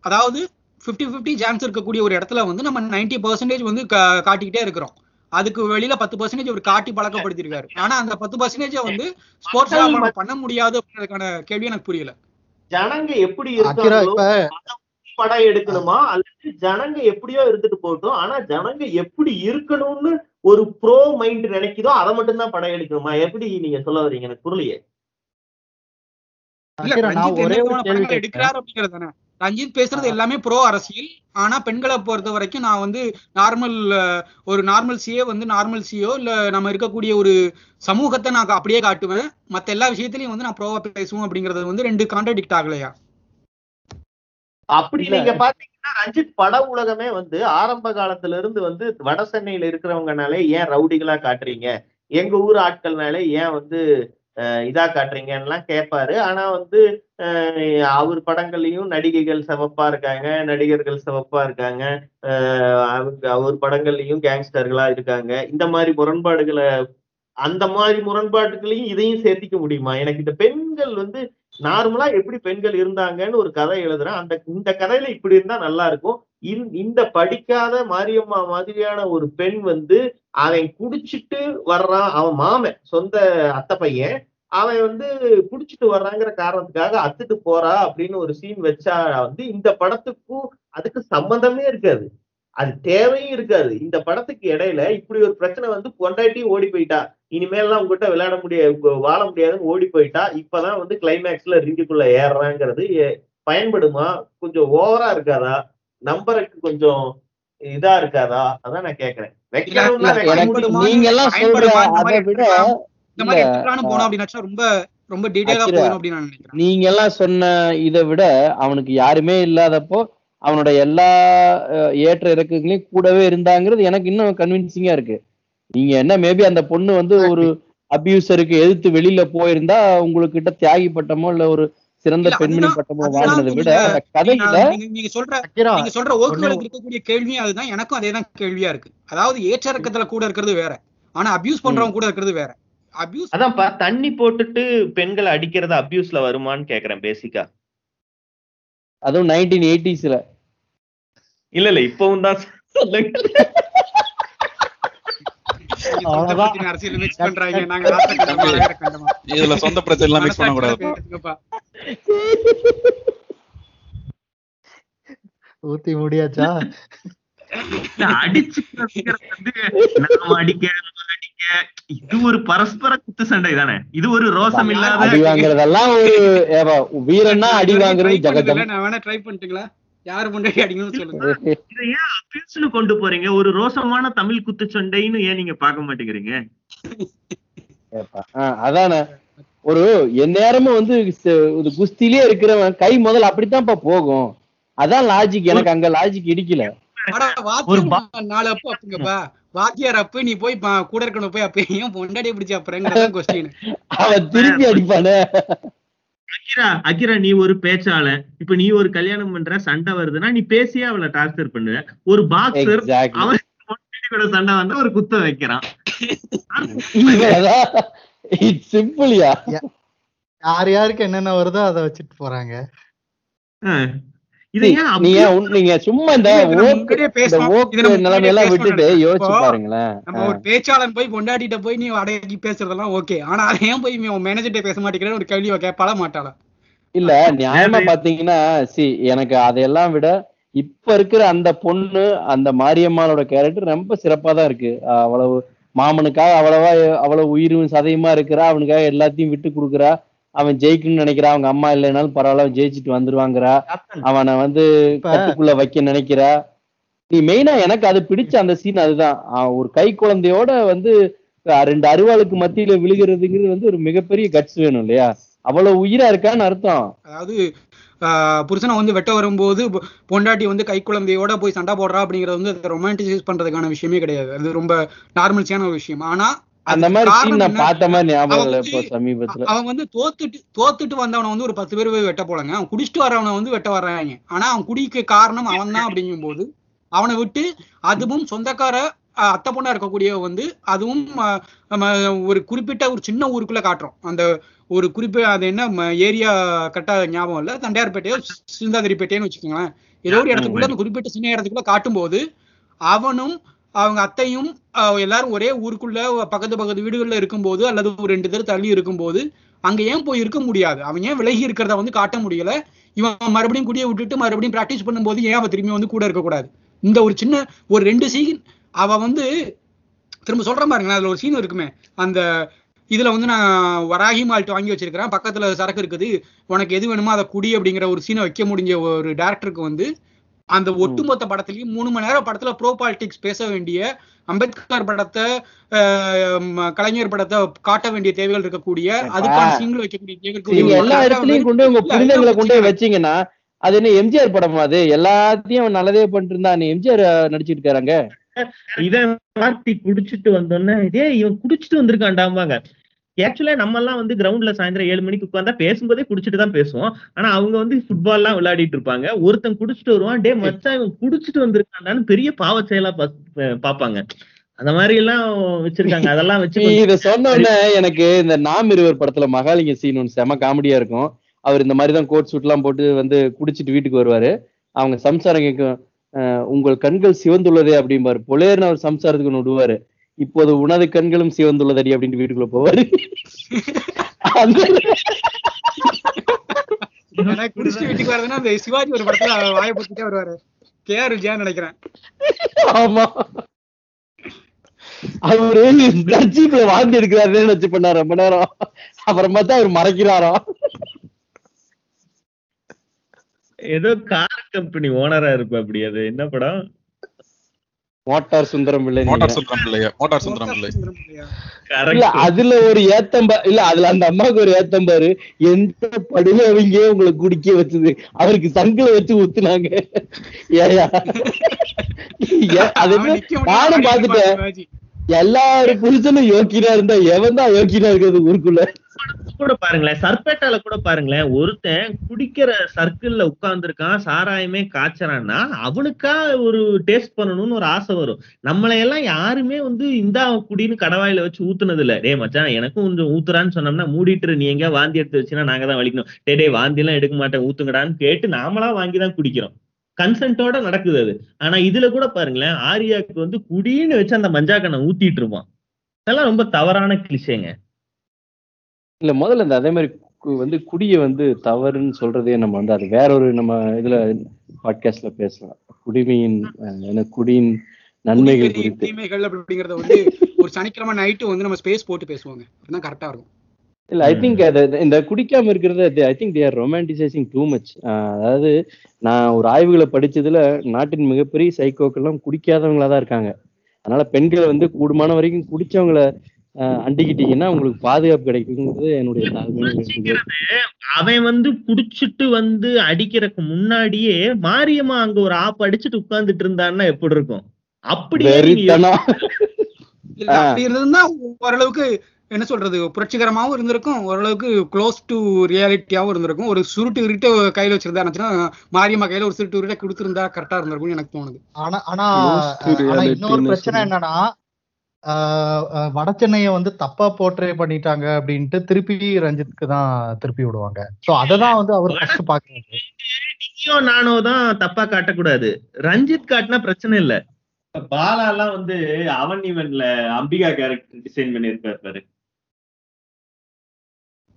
அதாவது 50 50 சான்ஸ் இருக்கக்கூடிய ஒரு இடத்துல வந்து நம்ம 90% பர்சன்டேஜ் வந்து காட்டிக்கிட்டே இருக்கிறோம். அதுக்கு வெளியில பத்து பர்சன்டேஜ் ஒரு காட்டி பழக்கப்படுத்திருக்காரு ஆனா அந்த பத்து பர்சன்டேஜ் வந்து ஸ்போர்ட்ஸ் பண்ண முடியாது அப்படின்றதுக்கான கேள்வி எனக்கு புரியல. ஜனங்க எப்படி இருக்காங்களோ படம் எடுக்கணுமா அல்லது ஜனங்க எப்படியோ இருந்துட்டு போகட்டும் ஆனா ஜனங்க எப்படி இருக்கணும்னு ஒரு ப்ரோ மைண்ட் நினைக்குதோ அதை மட்டும் தான் படம் எடுக்கணுமா? எப்படி நீங்க சொல்ல வர்றீங்க எனக்கு புரியலையே. ஒரே ஒரு கேள்வி ரஞ்சித் பேசுறது எல்லாமே ப்ரோ அரசியல். ஆனா பெண்களை பொறுத்த வரைக்கும் நான் வந்து நார்மல் ஒரு நார்மல் சியோ வந்து நார்மல் சியோ இல்ல நம்ம இருக்கக்கூடிய ஒரு சமூகத்தை நான் அப்படியே காட்டுவேன். மத்த எல்லா விஷயத்திலயும் வந்து நான் ப்ரோவா பேசுவோம் அப்படிங்கறது வந்து ரெண்டு கான்ட்ராடிக்ட் ஆகலையா? அப்படி. நீங்க பாத்தீங்கன்னா ரஞ்சித் பட உலகமே வந்து ஆரம்ப காலத்துல இருந்து வந்து வட சென்னையில இருக்கிறவங்கனாலே ஏன் ரவுடிகளா காட்டுறீங்க? எங்க ஊர் ஆட்கள்னாலே ஏன் வந்து இதா காட்டுறீங்கன்னுலாம் கேட்பாரு ஆனா வந்து அவர் படங்கள்லயும் நடிகைகள் சிவப்பா இருக்காங்க நடிகர்கள் சிவப்பா இருக்காங்க. அவங்க அவர் படங்கள்லயும் கேங்ஸ்டர்களா இருக்காங்க. இந்த மாதிரி முரண்பாடுகளை அந்த மாதிரி முரண்பாட்டுகளையும் இதையும் சேர்த்திக்க முடியுமா? எனக்கு இந்த பெண்கள் வந்து நார்மலா எப்படி பெண்கள் இருந்தாங்கன்னு ஒரு கதை எழுதுறேன். அந்த இந்த கதையில இப்படி இருந்தா நல்லா இருக்கும். இந்த- இந்த படிக்காத மாரியம்மா மாதிரியான ஒரு பெண் வந்து அவன் குடிச்சிட்டு வர்றான் அவன் மாமன் சொந்த அத்தை பையன். அவன் வந்து குடிச்சிட்டு வர்றாங்கிற காரணத்துக்காக அத்துட்டு போறா அப்படின்னு ஒரு சீன் வச்சா வந்து இந்த படத்துக்கும் அதுக்கு சம்பந்தமே இருக்காது. அது தேவையும் இருக்காது. இந்த படத்துக்கு இடையில இப்படி ஒரு பிரச்சனை வந்து பொண்டாட்டி ஓடி போயிட்டா. இனிமேல்லாம் உங்ககிட்ட விளையாட முடியாது வாழ முடியாதுன்னு ஓடி போயிட்டா இப்பதான் வந்து கிளைமேக்ஸ்ல ரிங்குக்குள்ள ஏறுறாங்கிறது பயன்படுமா? கொஞ்சம் ஓவரா இருக்காதா? நம்பருக்கு கொஞ்சம் இதா இருக்காதா? அதான் நான் கேக்குறேன்? நீங்க எல்லாம்? இந்த மாதிரி போனோம் ரொம்ப ரொம்ப டீடைலா அக்கிரா. போயிடும் அப்படின்னு நான் நினைக்கிறேன். நீங்க எல்லாம் சொன்ன இதை விட அவனுக்கு யாருமே இல்லாதப்போ அவனோட எல்லா ஏற்ற இறக்கங்களையும் கூடவே இருந்தாங்கிறது எனக்கு இன்னும் கன்வின்சிங்கா இருக்கு. நீங்க என்ன மேபி அந்த பொண்ணு வந்து ஒரு அபியூசருக்கு எதிர்த்து வெளியில போயிருந்தா உங்களுக்கு கிட்ட தியாகி பட்டமோ இல்ல ஒரு சிறந்த பெண்மணி பட்டமோ வாங்கினதை விட கதையில நீங்க சொல்ற நீங்க சொல்ற ஓக்குகளுக்கு இருக்கக்கூடிய கேள்வியும் அதுதான் எனக்கும் அதே தான் கேள்வியா இருக்கு. அதாவது ஏற்ற இறக்கத்துல கூட இருக்கிறது வேற. ஆனா அபியூஸ் பண்றவங்க கூட இருக்கிறது வேற. அபியூஸ் அதான்ப்பா தண்ணி போட்டுட்டு பெண்களை அடிக்கிறது அபியூஸ்ல வருமான்னு கேக்குறேன் பேசிக்கா அதுவும் நைன்டீன் எயிட்டிஸ்ல இல்ல இல்ல இப்பவும் தான். இதுல சொந்த பிரச்சனை எல்லாம் மிக்ஸ் பண்ண கூடாது பேசுங்கப்பா. ஊத்தி முடியாச்சா? இது ஒரு பரஸ்பர குத்து சண்டை தானே? இது ஒரு ரோசம் இல்லாத அடி வாங்குறதெல்லாம் ஒரு வீரன்னா அடி வாங்குறது ஜகஜம். நான் வேணா ட்ரை பண்ணிட்டுங்களா? யாரு முன்னாடி அடிக்கணும்னு சொல்லுங்க. இதை ஏன் அபியூஸ்னு கொண்டு போறீங்க? ஒரு ரோசமான தமிழ் குத்து சண்டைன்னு ஏன் நீங்க பார்க்க மாட்டேங்கிறீங்க? அதானே. ஒரு எந்நேரமும் வந்து இது குஸ்திலே இருக்கிறவன் கை முதல்ல அப்படித்தான்ப்பா போகும். அதான் லாஜிக் எனக்கு அங்க லாஜிக் இடிக்கல. ஒரு நாலு அப்பு அப்புங்கப்பா. வாத்தியார் அப்பு நீ போய் பா- கூட இருக்கணும் போய் அப்ப ஏன் பொண்டாடிய பிடிச்ச அப்புறங்கிறதான் கொஸ்டின் அவன் திருப்பி அடிப்பானே. அகிரா அகிரா நீ ஒரு பேச்சாளன் இப்ப நீ ஒரு கல்யாணம் பண்ற சண்டை வருதுன்னா நீ பேசியே அவளை டார்ச்சர் பண்ணுவ ஒரு பாக்ஸர் அவன் கூட சண்டை வந்தா ஒரு குத்த வைக்கிறான். இட்ஸ் சிம்பிள்யா யார் யாருக்கு என்னென்ன வருதோ அதை வச்சுட்டு போறாங்க. நீங்க abuse- உன்- நீங்க சும்மா இந்த நிலைமையெல்லாம் விட்டுட்டு. யோசிச்சு பாருங்களேன். நம்ம ஒரு பேச்சாளன் போய் பொண்டாட்டிட்ட போய் நீ அடக்கி பேசுறதெல்லாம் ஓகே ஆனா அதை ஏன் போய் மேனேஜர்கிட்ட பேச மாட்டேங்கிறேன்னு ஒரு கேள்வி கேட்பாளா மாட்டாளா? இல்ல நியாயமா பாத்தீங்கன்னா சி எனக்கு அதையெல்லாம் விட இப்ப இருக்கிற அந்த பொண்ணு அந்த மாரியம்மாளோட கேரக்டர் ரொம்ப சிறப்பா தான் இருக்கு. அவ்வளவு மாமனுக்காக அவ்வளவா அவ்வளவு உயிரும் சதையுமா இருக்கிறா அவனுக்காக எல்லாத்தையும் விட்டு கொடுக்குறா. அவன் ஜெயிக்கணும்னு நினைக்கிறா அவங்க அம்மா இல்லைனாலும் பரவாயில்ல அவன் ஜெயிச்சுட்டு வந்துருவாங்கிறா. அவனை வந்து கட்டுக்குள்ள வைக்க நினைக்கிறா. நீ மெயினா எனக்கு அது பிடிச்ச அந்த சீன் அதுதான். ஒரு கை குழந்தையோட வந்து ரெண்டு அருவாளுக்கு மத்தியில விழுகிறதுங்கிறது வந்து ஒரு மிகப்பெரிய கட்ஸ் வேணும் இல்லையா? அவ்வளவு உயிரா இருக்கான்னு அர்த்தம். அதாவது ஆஹ் புருஷனை வந்து வெட்ட வரும்போது பொண்டாட்டி வந்து கை குழந்தையோட போய் சண்டை போடுறா அப்படிங்கறது வந்து ரொமான்டிசைஸ் பண்றதுக்கான விஷயமே கிடையாது. அது ரொம்ப நார்மல்ஸியான ஒரு விஷயம். ஆனா அந்த மாதிரி சீன் நான்? பார்த்த மாதிரி ஞாபகம் அவன் இல்ல வந்து- இப்போ சமீபத்துல. அவன் வந்து தோத்துட்டு தோத்துட்டு வந்தவனை வந்து ஒரு பத்து பேர் போய் வெட்ட போலங்க அவன் குடிச்சிட்டு வரவனை வந்து வெட்ட வர்றாங்க. ஆனா அவன் குடிக்க காரணம் அவன் தான் அப்படிங்கும்போது அவனை விட்டு அதுவும் சொந்தக்கார அத்தை பொண்ணா இருக்கக்கூடிய வந்து அதுவும் ஒரு குறிப்பிட்ட ஒரு சின்ன ஊருக்குள்ள காட்டுறோம். அந்த ஒரு குறிப்பிட்ட அது என்ன ஏரியா கரெக்டா ஞாபகம் இல்ல. தண்டையார்பேட்டையோ சிந்தாதிரிப்பேட்டையோன்னு வச்சுக்கோங்களேன். ஏதோ ஒரு இடத்துக்குள்ள அந்த குறிப்பிட்ட சின்ன இடத்துக்குள்ள காட்டும்போது அவனும் அவங்க அத்தையும் எல்லாரும் ஒரே ஊருக்குள்ள பக்கத்து பக்கத்து வீடுகள்ல இருக்கும்போது அல்லது ஒரு ரெண்டு பேர் தள்ளி இருக்கும்போது அங்க ஏன் போய் இருக்க முடியாது? அவன் ஏன் விலகி இருக்கிறத வந்து காட்ட முடியல? இவன் மறுபடியும் குடியை விட்டுட்டு மறுபடியும் பிராக்டிஸ் பண்ணும்போது ஏன் அவன் திரும்பி வந்து கூட இருக்கக்கூடாது இந்த ஒரு சின்ன ஒரு ரெண்டு சீன் அவ வந்து திரும்ப சொல்றேன் பாருங்களேன் அதுல ஒரு சீன் இருக்குமே. அந்த இதுல வந்து நான் வராகி மால்ட் வாங்கி வச்சிருக்கிறேன். பக்கத்துல சரக்கு இருக்குது. உனக்கு எது வேணுமோ அதை குடி அப்படிங்கிற ஒரு சீனை வைக்க முடிஞ்ச ஒரு டேரக்டருக்கு வந்து அந்த ஒட்டுமொத்த படத்துலயும் மூணு மணி நேரம் படத்துல ப்ரோ பாலிடிக்ஸ் பேச வேண்டிய அம்பேத்கர் படத்தை கலைஞர் படத்தை காட்ட வேண்டிய தேவைகள் இருக்கக்கூடிய அதுக்கான சீன்கள் வைக்கக்கூடிய தேவைகள் எல்லா இடத்துலயும் கொண்டு உங்க புரிதங்களை கொண்டு போய் வச்சீங்கன்னா அது என்ன எம்ஜிஆர் படமா அது? எல்லாத்தையும் அவன் நல்லதே பண்ணிட்டு இருந்தா எம்ஜிஆர் நடிச்சிட்டு இருக்காங்க இவன் பார்ட்டி குடிச்சிட்டு வந்தோன்னே இதே இவன் குடிச்சிட்டு வந்திருக்கான்டாம்பாங்க. ஆக்சுவலா நம்ம எல்லாம் வந்து கிரவுண்ட்ல சாயந்தரம் ஏழு மணிக்கு உட்கார்ந்தா பேசும்போதே குடிச்சிட்டு தான் பேசுவோம். ஆனா அவங்க வந்து ஃபுட்பால் எல்லாம் விளையாடிட்டு இருப்பாங்க. ஒருத்தன் குடிச்சிட்டு வருவான் டே மச்சான் இவன் குடிச்சிட்டு வந்திருக்கான்டான்னு பெரிய பாவ செயலா பாப்பாங்க. அந்த மாதிரி எல்லாம் வச்சிருக்காங்க. அதெல்லாம் வச்சு இத சொன்ன எனக்கு இந்த நாம் இருவர் படத்துல மகாலிங்க சீன் ஒன்று செம காமெடியா இருக்கும். அவர் இந்த மாதிரி தான் கோட் சூட் எல்லாம் போட்டு வந்து குடிச்சிட்டு வீட்டுக்கு வருவாரு. அவங்க சம்சாரம் கேட்கும் "அஹ், உங்கள் கண்கள் சிவந்துள்ளதே அப்படிம்பாரு. பொலேர்னு அவர் சம்சாரத்துக்கு ஒண்ணு விடுவாரு. இப்போது உனது கண்களும் சிவந்துள்ளதடி அப்படின்ட்டு வீட்டுக்குள்ள போவாரு. வீட்டுக்கு வரதுன்னா அந்த சிவாஜி ஒரு படத்துல வாயை வருவாரு. கே ஆர் விஜயா நினைக்கிறேன். ஆமா. அவரு ஜீப்ல வாழ்ந்து எடுக்கிறாருன்னு நினைச்சு பண்ணாரு ரொம்ப நேரம். அப்புறமா தான் அவர் மறைக்கிறாராம் ஏதோ கார் கம்பெனி ஓனரா இருப்ப அப்படி அது. என்ன படம்? மோட்டார் சுந்தரம் பிள்ளை மோட்டார் சுந்தரம் பிள்ளையா மோட்டார் சுந்தரம் பிள்ளை அதுல ஒரு ஏத்தம்பா இல்ல அதுல அந்த அம்மாவுக்கு ஒரு ஏத்தம்பாரு எந்த படுகவிங்க உங்களை குடிக்க வச்சது? அவருக்கு சங்கில வச்சு ஊத்துனாங்க. ஏயா ஏ- அது நானும் பாத்துட்டேன். இருப்பான் சிவாஜி. எல்லாரு புருஷனும் யோக்கியனா இருந்தா எவன் தான் யோக்கியனா இருக்கிறது ஊருக்குள்ள? கூட பாருங்களேன் சர்பேட்டால கூட பாருங்களேன் ஒருத்தன் குடிக்கிற சர்க்கிள்ல உட்கார்ந்துருக்கான் சாராயமே காய்ச்சறான்னா அவனுக்கா ஒரு டேஸ்ட் பண்ணணும்னு ஒரு ஆசை வரும். நம்மளை எல்லாம் யாருமே வந்து இந்தா குடின்னு கடவாயில வச்சு ஊத்துனது இல்ல டே மச்சான் எனக்கும் கொஞ்சம் ஊத்துறான்னு சொன்னோம்னா மூடிட்டு நீ எங்க வாந்தி எடுத்து வச்சுன்னா நாங்க தான் வலிக்கணும். டே டே வாந்தி எல்லாம் எடுக்க மாட்டேன் ஊத்துங்கடான்னு கேட்டு நாமளா வாங்கி தான் குடிக்கிறோம். கன்சென்ட்டோட நடக்குது அது. ஆனா இதுல கூட பாருங்களேன் ஆரியாக்கு வந்து குடின்னு வச்சு அந்த மஞ்சாக்கண்ணை ஊத்திட்டு இருப்பான். இதெல்லாம் ரொம்ப தவறான கிளிஷேங்க இல்ல முதல்ல இந்த அதே மாதிரி வந்து குடிய வந்து தவறுன்னு சொல்றதே நம்ம வந்து அது வேற ஒரு நம்ம இதுல பாட்காஸ்ட்ல பேசலாம். குடிமையின் என்ன குடியின் நன்மைகள் குறித்து. தீமைகள் அப்படிங்கறத வந்து ஒரு சனிக்கிழமை நைட்டு வந்து நம்ம ஸ்பேஸ் போட்டு பேசுவாங்க. அதுதான் கரெக்டா இருக்கும். இல்ல ஐ திங்க் இந்த குடிக்காம இருக்கிறது I think they're romanticising too much அதாவது நான் ஒரு ஆய்வுகளை படிச்சதுல நாட்டின் மிகப்பெரிய சைக்கோக்கெல்லாம் குடிக்காதவங்களா தான் இருக்காங்க. அதனால பெண்களை வந்து கூடுமான வரைக்கும் குடிச்சவங்கள அண்டிக்கிட்டீங்கன்னா உங்களுக்கு பாதுகாப்பு கிடைக்குங்கிறது என்னுடைய. அவன் வந்து குடிச்சிட்டு வந்து அடிக்கிறதுக்கு முன்னாடியே மாரியம்மா அங்க ஒரு ஆப் அடிச்சுட்டு உட்கார்ந்துட்டு இருந்தான்னா எப்படி இருக்கும் அப்படி இருந்ததுன்னா ஓரளவுக்கு என்ன சொல்றது புரட்சிகரமாவும் இருந்திருக்கும் ஓரளவுக்கு க்ளோஸ் டு ரியாலிட்டியாவும் இருந்திருக்கும் ஒரு சுருட்டு இருட்டு கையில வச்சிருந்தா மாரியம்மா கையில ஒரு சுருட்டு இருட்டை கொடுத்திருந்தா கரெக்டா இருந்திருக்கும்னு எனக்கு தோணுது ஆனா ஆனா இன்னொரு ன்னு பிரச்சனை. என்னன்னா வட சென்னையை வந்து தப்பா போர்ட்ரே பண்ணிட்டாங்க அப்படின்ட்டு திருப்பி ரஞ்சித்க்கு தான் திருப்பி விடுவாங்க. சோ அததான் வந்து அவர் ஃபர்ஸ்ட் பாக்குறாரு நீயோ நானோ தான் தப்பா காட்டக்கூடாது. ரஞ்சித் காட்டினா பிரச்சனை இல்ல. பாலா எல்லாம் வந்து அவன் இவன்ல அம்பிகா கேரக்டர் டிசைன் பண்ணிருப்பாரு பாரு.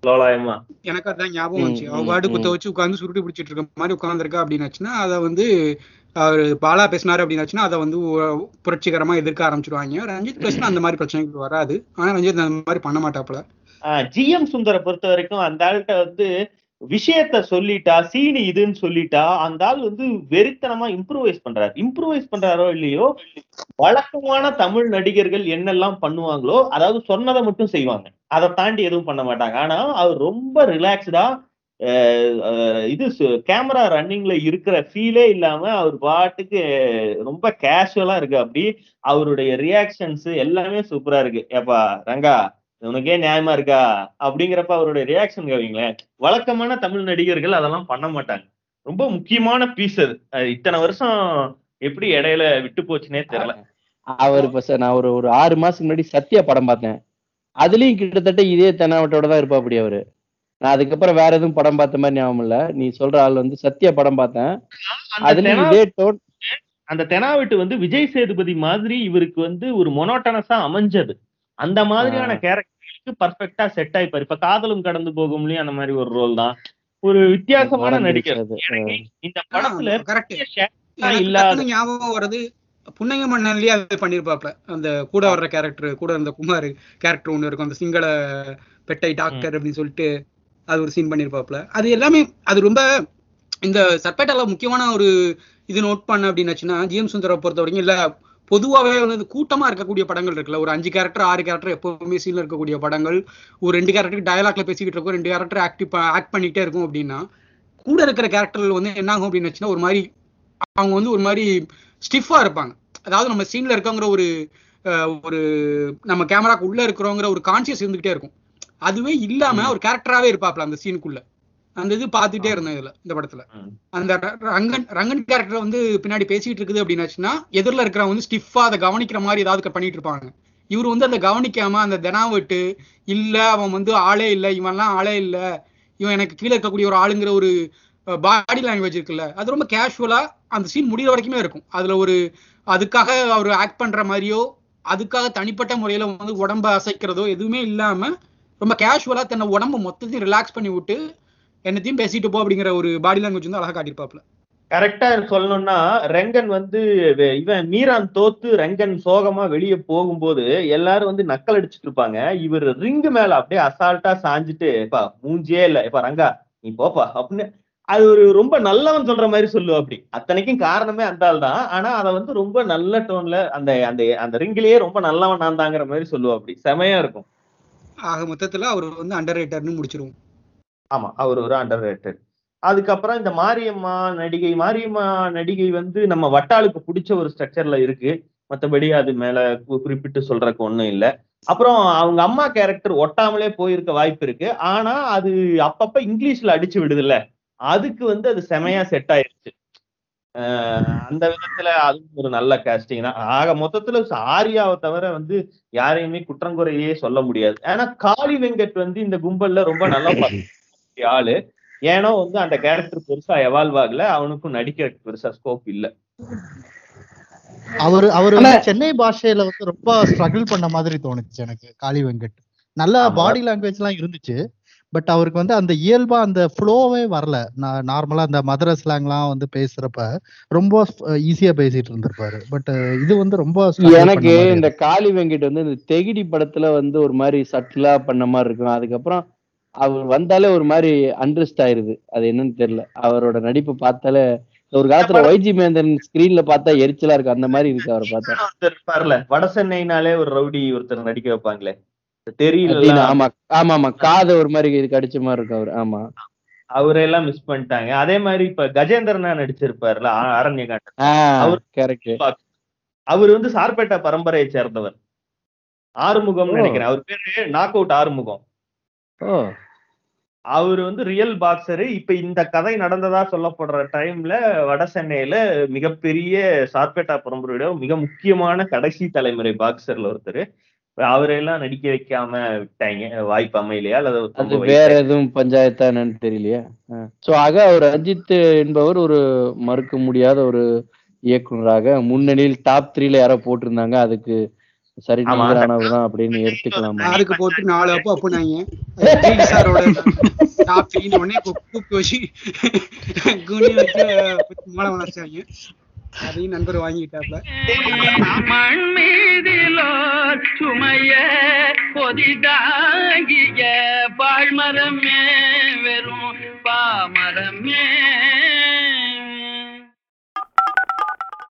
லோலாயமா எனக்கு அதான் ஞாபகம் வந்துச்சு. அவ பாடு குத்த. வச்சு உட்கார்ந்து சுருட்டி பிடிச்சிட்டு இருக்க மாதிரி உட்கார்ந்துருக்கா அப்படின்னாச்சுன்னா அதை வந்து அவர் பாலா பேசினாரு அப்படின்னாச்சுன்னா அதை வந்து புரட்சிகரமா எதிர்க்க ஆரம்பிச்சிருவாங்க. ரஞ்சித் பேசினா அந்த மாதிரி பிரச்சனைகள் வராது. ஆனா ரஞ்சித் அந்த மாதிரி பண்ண மாட்டாப்புல. ஜிஎம் சுந்தரை பொறுத்த வரைக்கும் அந்த ஆள்கிட்ட வந்து விஷயத்த சொல்லிட்டா சீனி இதுன்னு சொல்லிட்டா அந்த ஆள் வந்து வெறித்தனமா இம்ப்ரூவைஸ் பண்றாரு. இம்ப்ரூவைஸ் பண்றாரோ இல்லையோ வழக்கமான தமிழ் நடிகர்கள் என்னெல்லாம் பண்ணுவாங்களோ அதாவது சொன்னதை மட்டும் செய்வாங்க. அதை தாண்டி எதுவும் பண்ண மாட்டாங்க. ஆனா அவர் ரொம்ப ரிலாக்ஸ்டா இது கேமரா ரன்னிங்ல இருக்கிற ஃபீலே இல்லாம அவர் பாட்டுக்கு ரொம்ப கேஷுவலா இருக்கு. அப்படி அவருடைய ரியாக்ஷன்ஸ் எல்லாமே சூப்பரா இருக்கு. ஏப்பா ரங்கா உனக்கே நியாயமா இருக்கா? அப்படிங்கிறப்ப அவருடைய ரியாக்ஷன் கவிங்களேன் வழக்கமான தமிழ் நடிகர்கள் அதெல்லாம் பண்ண மாட்டாங்க. ரொம்ப முக்கியமான பீஸ் அது. இத்தனை வருஷம் எப்படி இடையில விட்டு போச்சுன்னே தெரியல. அவர் இப்ப சார் நான் ஒரு ஒரு ஆறு மாசத்துக்கு முன்னாடி சத்யா படம் பார்த்தேன். அதுலயும் கிட்டத்தட்ட இதே தென்னாவட்டோட தான் இருப்பா அப்படி அவரு. நான் அதுக்கப்புறம் வேற எதுவும் படம் பார்த்த மாதிரி ஞாபகம் இல்ல. நீ சொல்ற ஆள் வந்து சத்யா படம் பார்த்தேன். இதே டோன் அந்த தெனாவெட்டு வந்து விஜய் சேதுபதி மாதிரி இவருக்கு வந்து ஒரு மொனோட்டனஸா அமைஞ்சது. அந்த மாதிரியான கேரக்டருக்கு பர்ஃபெக்டா செட் ஆயிப்பாரு. இப்ப காதலும் கடந்து போகும்லயும் அந்த மாதிரி ஒரு ரோல் தான். ஒரு வித்தியாசமான மறந்துருச்சு நடிகர். அது. எனக்கு இந்த படத்துல இல்லாத ஞாபகம் வருது புன்னகை மன்னன்லயே அது பண்ணிருப்பாப்ல. அந்த கூட வர்ற கேரக்டர் கூட இருந்த குமார் கேரக்டர் ஒண்ணு இருக்கும். அந்த சிங்கள பெட்டை டாக்டர் அப்படின்னு சொல்லிட்டு அது ஒரு சீன் பண்ணியிருப்பாப்ல அது எல்லாமே அது ரொம்ப இந்த சர்பேட்டால முக்கியமான ஒரு இது நோட் பண்ண அப்படின்னாச்சுன்னா ஜிஎம் சுந்தரை பொறுத்த வரைக்கும் இல்லை பொதுவாகவே வந்து கூட்டமாக இருக்கக்கூடிய படங்கள் இருக்குல்ல. ஒரு அஞ்சு கேரக்டர் ஆறு கேரக்டர் எப்போவுமே சீனில் இருக்கக்கூடிய படங்கள். ஒரு ரெண்டு கேரக்டருக்கு டயலாக்ல பேசிக்கிட்டு இருக்கும் ரெண்டு கேரக்டர் ஆக்டிவ் ஆக்ட் பண்ணிக்கிட்டே இருக்கும் அப்படின்னா கூட இருக்கிற கேரக்டர்கள் வந்து என்ன ஆகும் அப்படின்னு ஒரு மாதிரி அவங்க வந்து ஒரு மாதிரி ஸ்டிஃபாக இருப்பாங்க. அதாவது நம்ம சீனில் இருக்கவங்கிற ஒரு ஒரு நம்ம கேமராக்கு உள்ளே இருக்கிறோங்கிற ஒரு கான்சியஸ் இருந்துகிட்டே இருக்கும். அதுவே இல்லாம ஒரு கேரக்டராவே இருப்பாப்ல அந்த சீனுக்குள்ள அந்த இது பார்த்துட்டே இருந்தேன் இதுல இந்த படத்துல. அந்த ரங்கன் ரங்கன் கேரக்டர் வந்து பின்னாடி பேசிட்டு இருக்குது அப்படின்னாச்சுன்னா எதிரில் இருக்கிறவங்க வந்து ஸ்டிஃபா அதை கவனிக்கிற மாதிரி ஏதாவது பண்ணிட்டு இருப்பாங்க. இவர் வந்து அதை கவனிக்காம அந்த தெனாவட்டு இல்ல அவன் வந்து ஆளே இல்ல இவன்லாம் ஆளே இல்ல. இவன் எனக்கு கீழே இருக்கக்கூடிய ஒரு ஆளுங்கிற ஒரு பாடி லாங்குவேஜ் இருக்குல்ல. அது ரொம்ப கேஷுவலா அந்த சீன் முடிகிற வரைக்குமே இருக்கும். அதுல ஒரு அதுக்காக அவர் ஆக்ட் பண்ற மாதிரியோ அதுக்காக தனிப்பட்ட முறையில வந்து உடம்ப அசைக்கிறதோ எதுவுமே இல்லாம ரொம்ப கேஷுவலா தன்னை உடம்பு மொத்தத்தையும் ரிலாக்ஸ் பண்ணி விட்டு என்னத்தையும் பேசிட்டு போ அப்படிங்கிற ஒரு பாடி லாங்குவேஜ் வந்து அழகா காட்டியிருப்பாப்ல கரெக்டா சொல்லணும்னா ரெங்கன் வந்து இவன் மீரான் தோத்து ரெங்கன் சோகமா வெளியே போகும்போது எல்லாரும் வந்து நக்கல் அடிச்சிட்டு இருப்பாங்க. இவர் ரிங்கு மேல அப்படியே அசால்ட்டா சாஞ்சிட்டு "எப்பா மூஞ்சியே இல்ல. எப்பா ரங்கா நீ போப்பா அப்படின்னு அது ஒரு ரொம்ப நல்லவன் சொல்ற மாதிரி சொல்லு அப்படி. அத்தனைக்கும் காரணமே அந்த ஆள் தான். ஆனா அதை வந்து ரொம்ப நல்ல டோன்ல அந்த அந்த அந்த ரிங்கிலேயே ரொம்ப நல்லவன் நான் தாங்கிற மாதிரி சொல்லுவா அப்படி. செமையா இருக்கும். ஆக மொத்தத்துல அவர் வந்து அண்டர் ரேட்டர்னு முடிச்சிருவோம். ஆமா அவர் ஒரு அண்டர் ரேட்டட் அதுக்கப்புறம் இந்த மாரியம்மா நடிகை மாரியம்மா நடிகை வந்து நம்ம வட்டாளுக்கு பிடிச்ச ஒரு ஸ்ட்ரக்சர்ல இருக்கு. மற்றபடி அது மேல குறிப்பிட்டு சொல்றதுக்கு ஒன்றும் இல்லை. அப்புறம் அவங்க அம்மா கேரக்டர் ஒட்டாமலே போயிருக்க வாய்ப்பு இருக்கு. ஆனா அது அப்பப்ப இங்கிலீஷ்ல அடிச்சு விடுதுல்ல. அதுக்கு வந்து அது செமையா செட் ஆயிருச்சு. அந்த விதத்துல அதுவும் ஒரு நல்ல casting தான். ஆக மொத்தத்துல ஆரியாவை தவிர வந்து யாரையுமே குற்றங்குறையே சொல்ல முடியாது. ஏன்னா காளி வெங்கட் வந்து இந்த கும்பல்ல ரொம்ப நல்லா பார்த்த ஆளு. ஏனோ வந்து அந்த கேரக்டர் பெருசா எவால்வ் ஆகல. அவனுக்கும் நடிக்கிறதுக்கு பெருசா ஸ்கோப் இல்ல. அவர் அவர் வந்து சென்னை பாஷையில வந்து ரொம்ப ஸ்ட்ரகிள் பண்ண மாதிரி தோணுச்சு எனக்கு காளி வெங்கட். நல்ல. பாடி லாங்குவேஜ் எல்லாம் இருந்துச்சு. பட் அவருக்கு வந்து அந்த இயல்பா அந்த ஃப்ளோவே வரல. நான் நார்மலா அந்த மதுரை ஸ்லாங்லாம் வந்து பேசுறப்ப ரொம்ப ஈஸியா பேசிட்டு இருந்திருப்பாரு. பட் இது வந்து ரொம்ப எனக்கு இந்த காளி வெங்கட் வந்து இந்த தெகிடி படத்துல வந்து ஒரு மாதிரி சட்டிலா பண்ண மாதிரி இருக்கும். அதுக்கப்புறம் அவர் வந்தாலே ஒரு மாதிரி அண்ட்ரஸ்ட் ஆயிருது. அது என்னன்னு தெரியல. அவரோட நடிப்பு பார்த்தாலே ஒரு காலத்துல வைஜி மேந்தன் ஸ்கிரீன்ல பார்த்தா எரிச்சலா இருக்கு அந்த மாதிரி இருக்கு அவரை பார்த்தா. ஒருத்தர் இருப்பார்ல வட சென்னைனாலே ஒரு ரவுடி ஒருத்தர் நடிக்க வைப்பாங்களே. தெரியல ஆமா ஆமா ஆமா காதை ஒரு மாதிரி இதுக்கு அடிச்ச மாதிரி இருக்கு அவர் ஆமா. அவரையெல்லாம் மிஸ் பண்ணிட்டாங்க. அதே மாதிரி இப்ப கஜேந்திரனா நடிச்சிருப்பாருல ஆஹ் அவர் கரெக்ட் அவர் வந்து சார்பேட்டா பரம்பரையை சேர்ந்தவர். ஆறுமுகம். நினைக்கிறேன். அவர் பேரு நாக் அவுட் ஆறுமுகம். அவர் வந்து ரியல் பாக்ஸரு இப்ப இந்த கதை நடந்ததா சொல்லப்படுற டைம்ல வட சென்னையில மிகப்பெரிய சார்பேட்டா பரம்பரையோட மிக முக்கியமான கடைசி தலைமுறை பாக்ஸர்ல ஒருத்தர். அவரையெல்லாம் நடிக்க வைக்காம விட்டாங்க. வாய்ப்பு அமையலையா? அல்லது வேற எதுவும் பஞ்சாயத்தா என்னன்னு தெரியலையா. சோ ஆக அவர் அஜித் என்பவர் ஒரு மறுக்க முடியாத ஒரு இயக்குனராக முன்னணியில் டாப் த்ரீல யாரோ போட்டிருந்தாங்க. அதுக்கு சரி. நிகரானவர் தான் அப்படின்னு எடுத்துக்கலாமா அதுக்கு போட்டு நாலு அப்போ அப்புனாங்க சாரோட டாப் த்ரீ உடனே கூப்பிட்டு வச்சு குனி வச்சு மூலம் வச்சாங்க அதையும் நண்பர் வாங்கிட்டாப்ல மண் மீதிலோ சுமைய பொதிதாகிய பாழ்மரமே வெறும் பாமரமே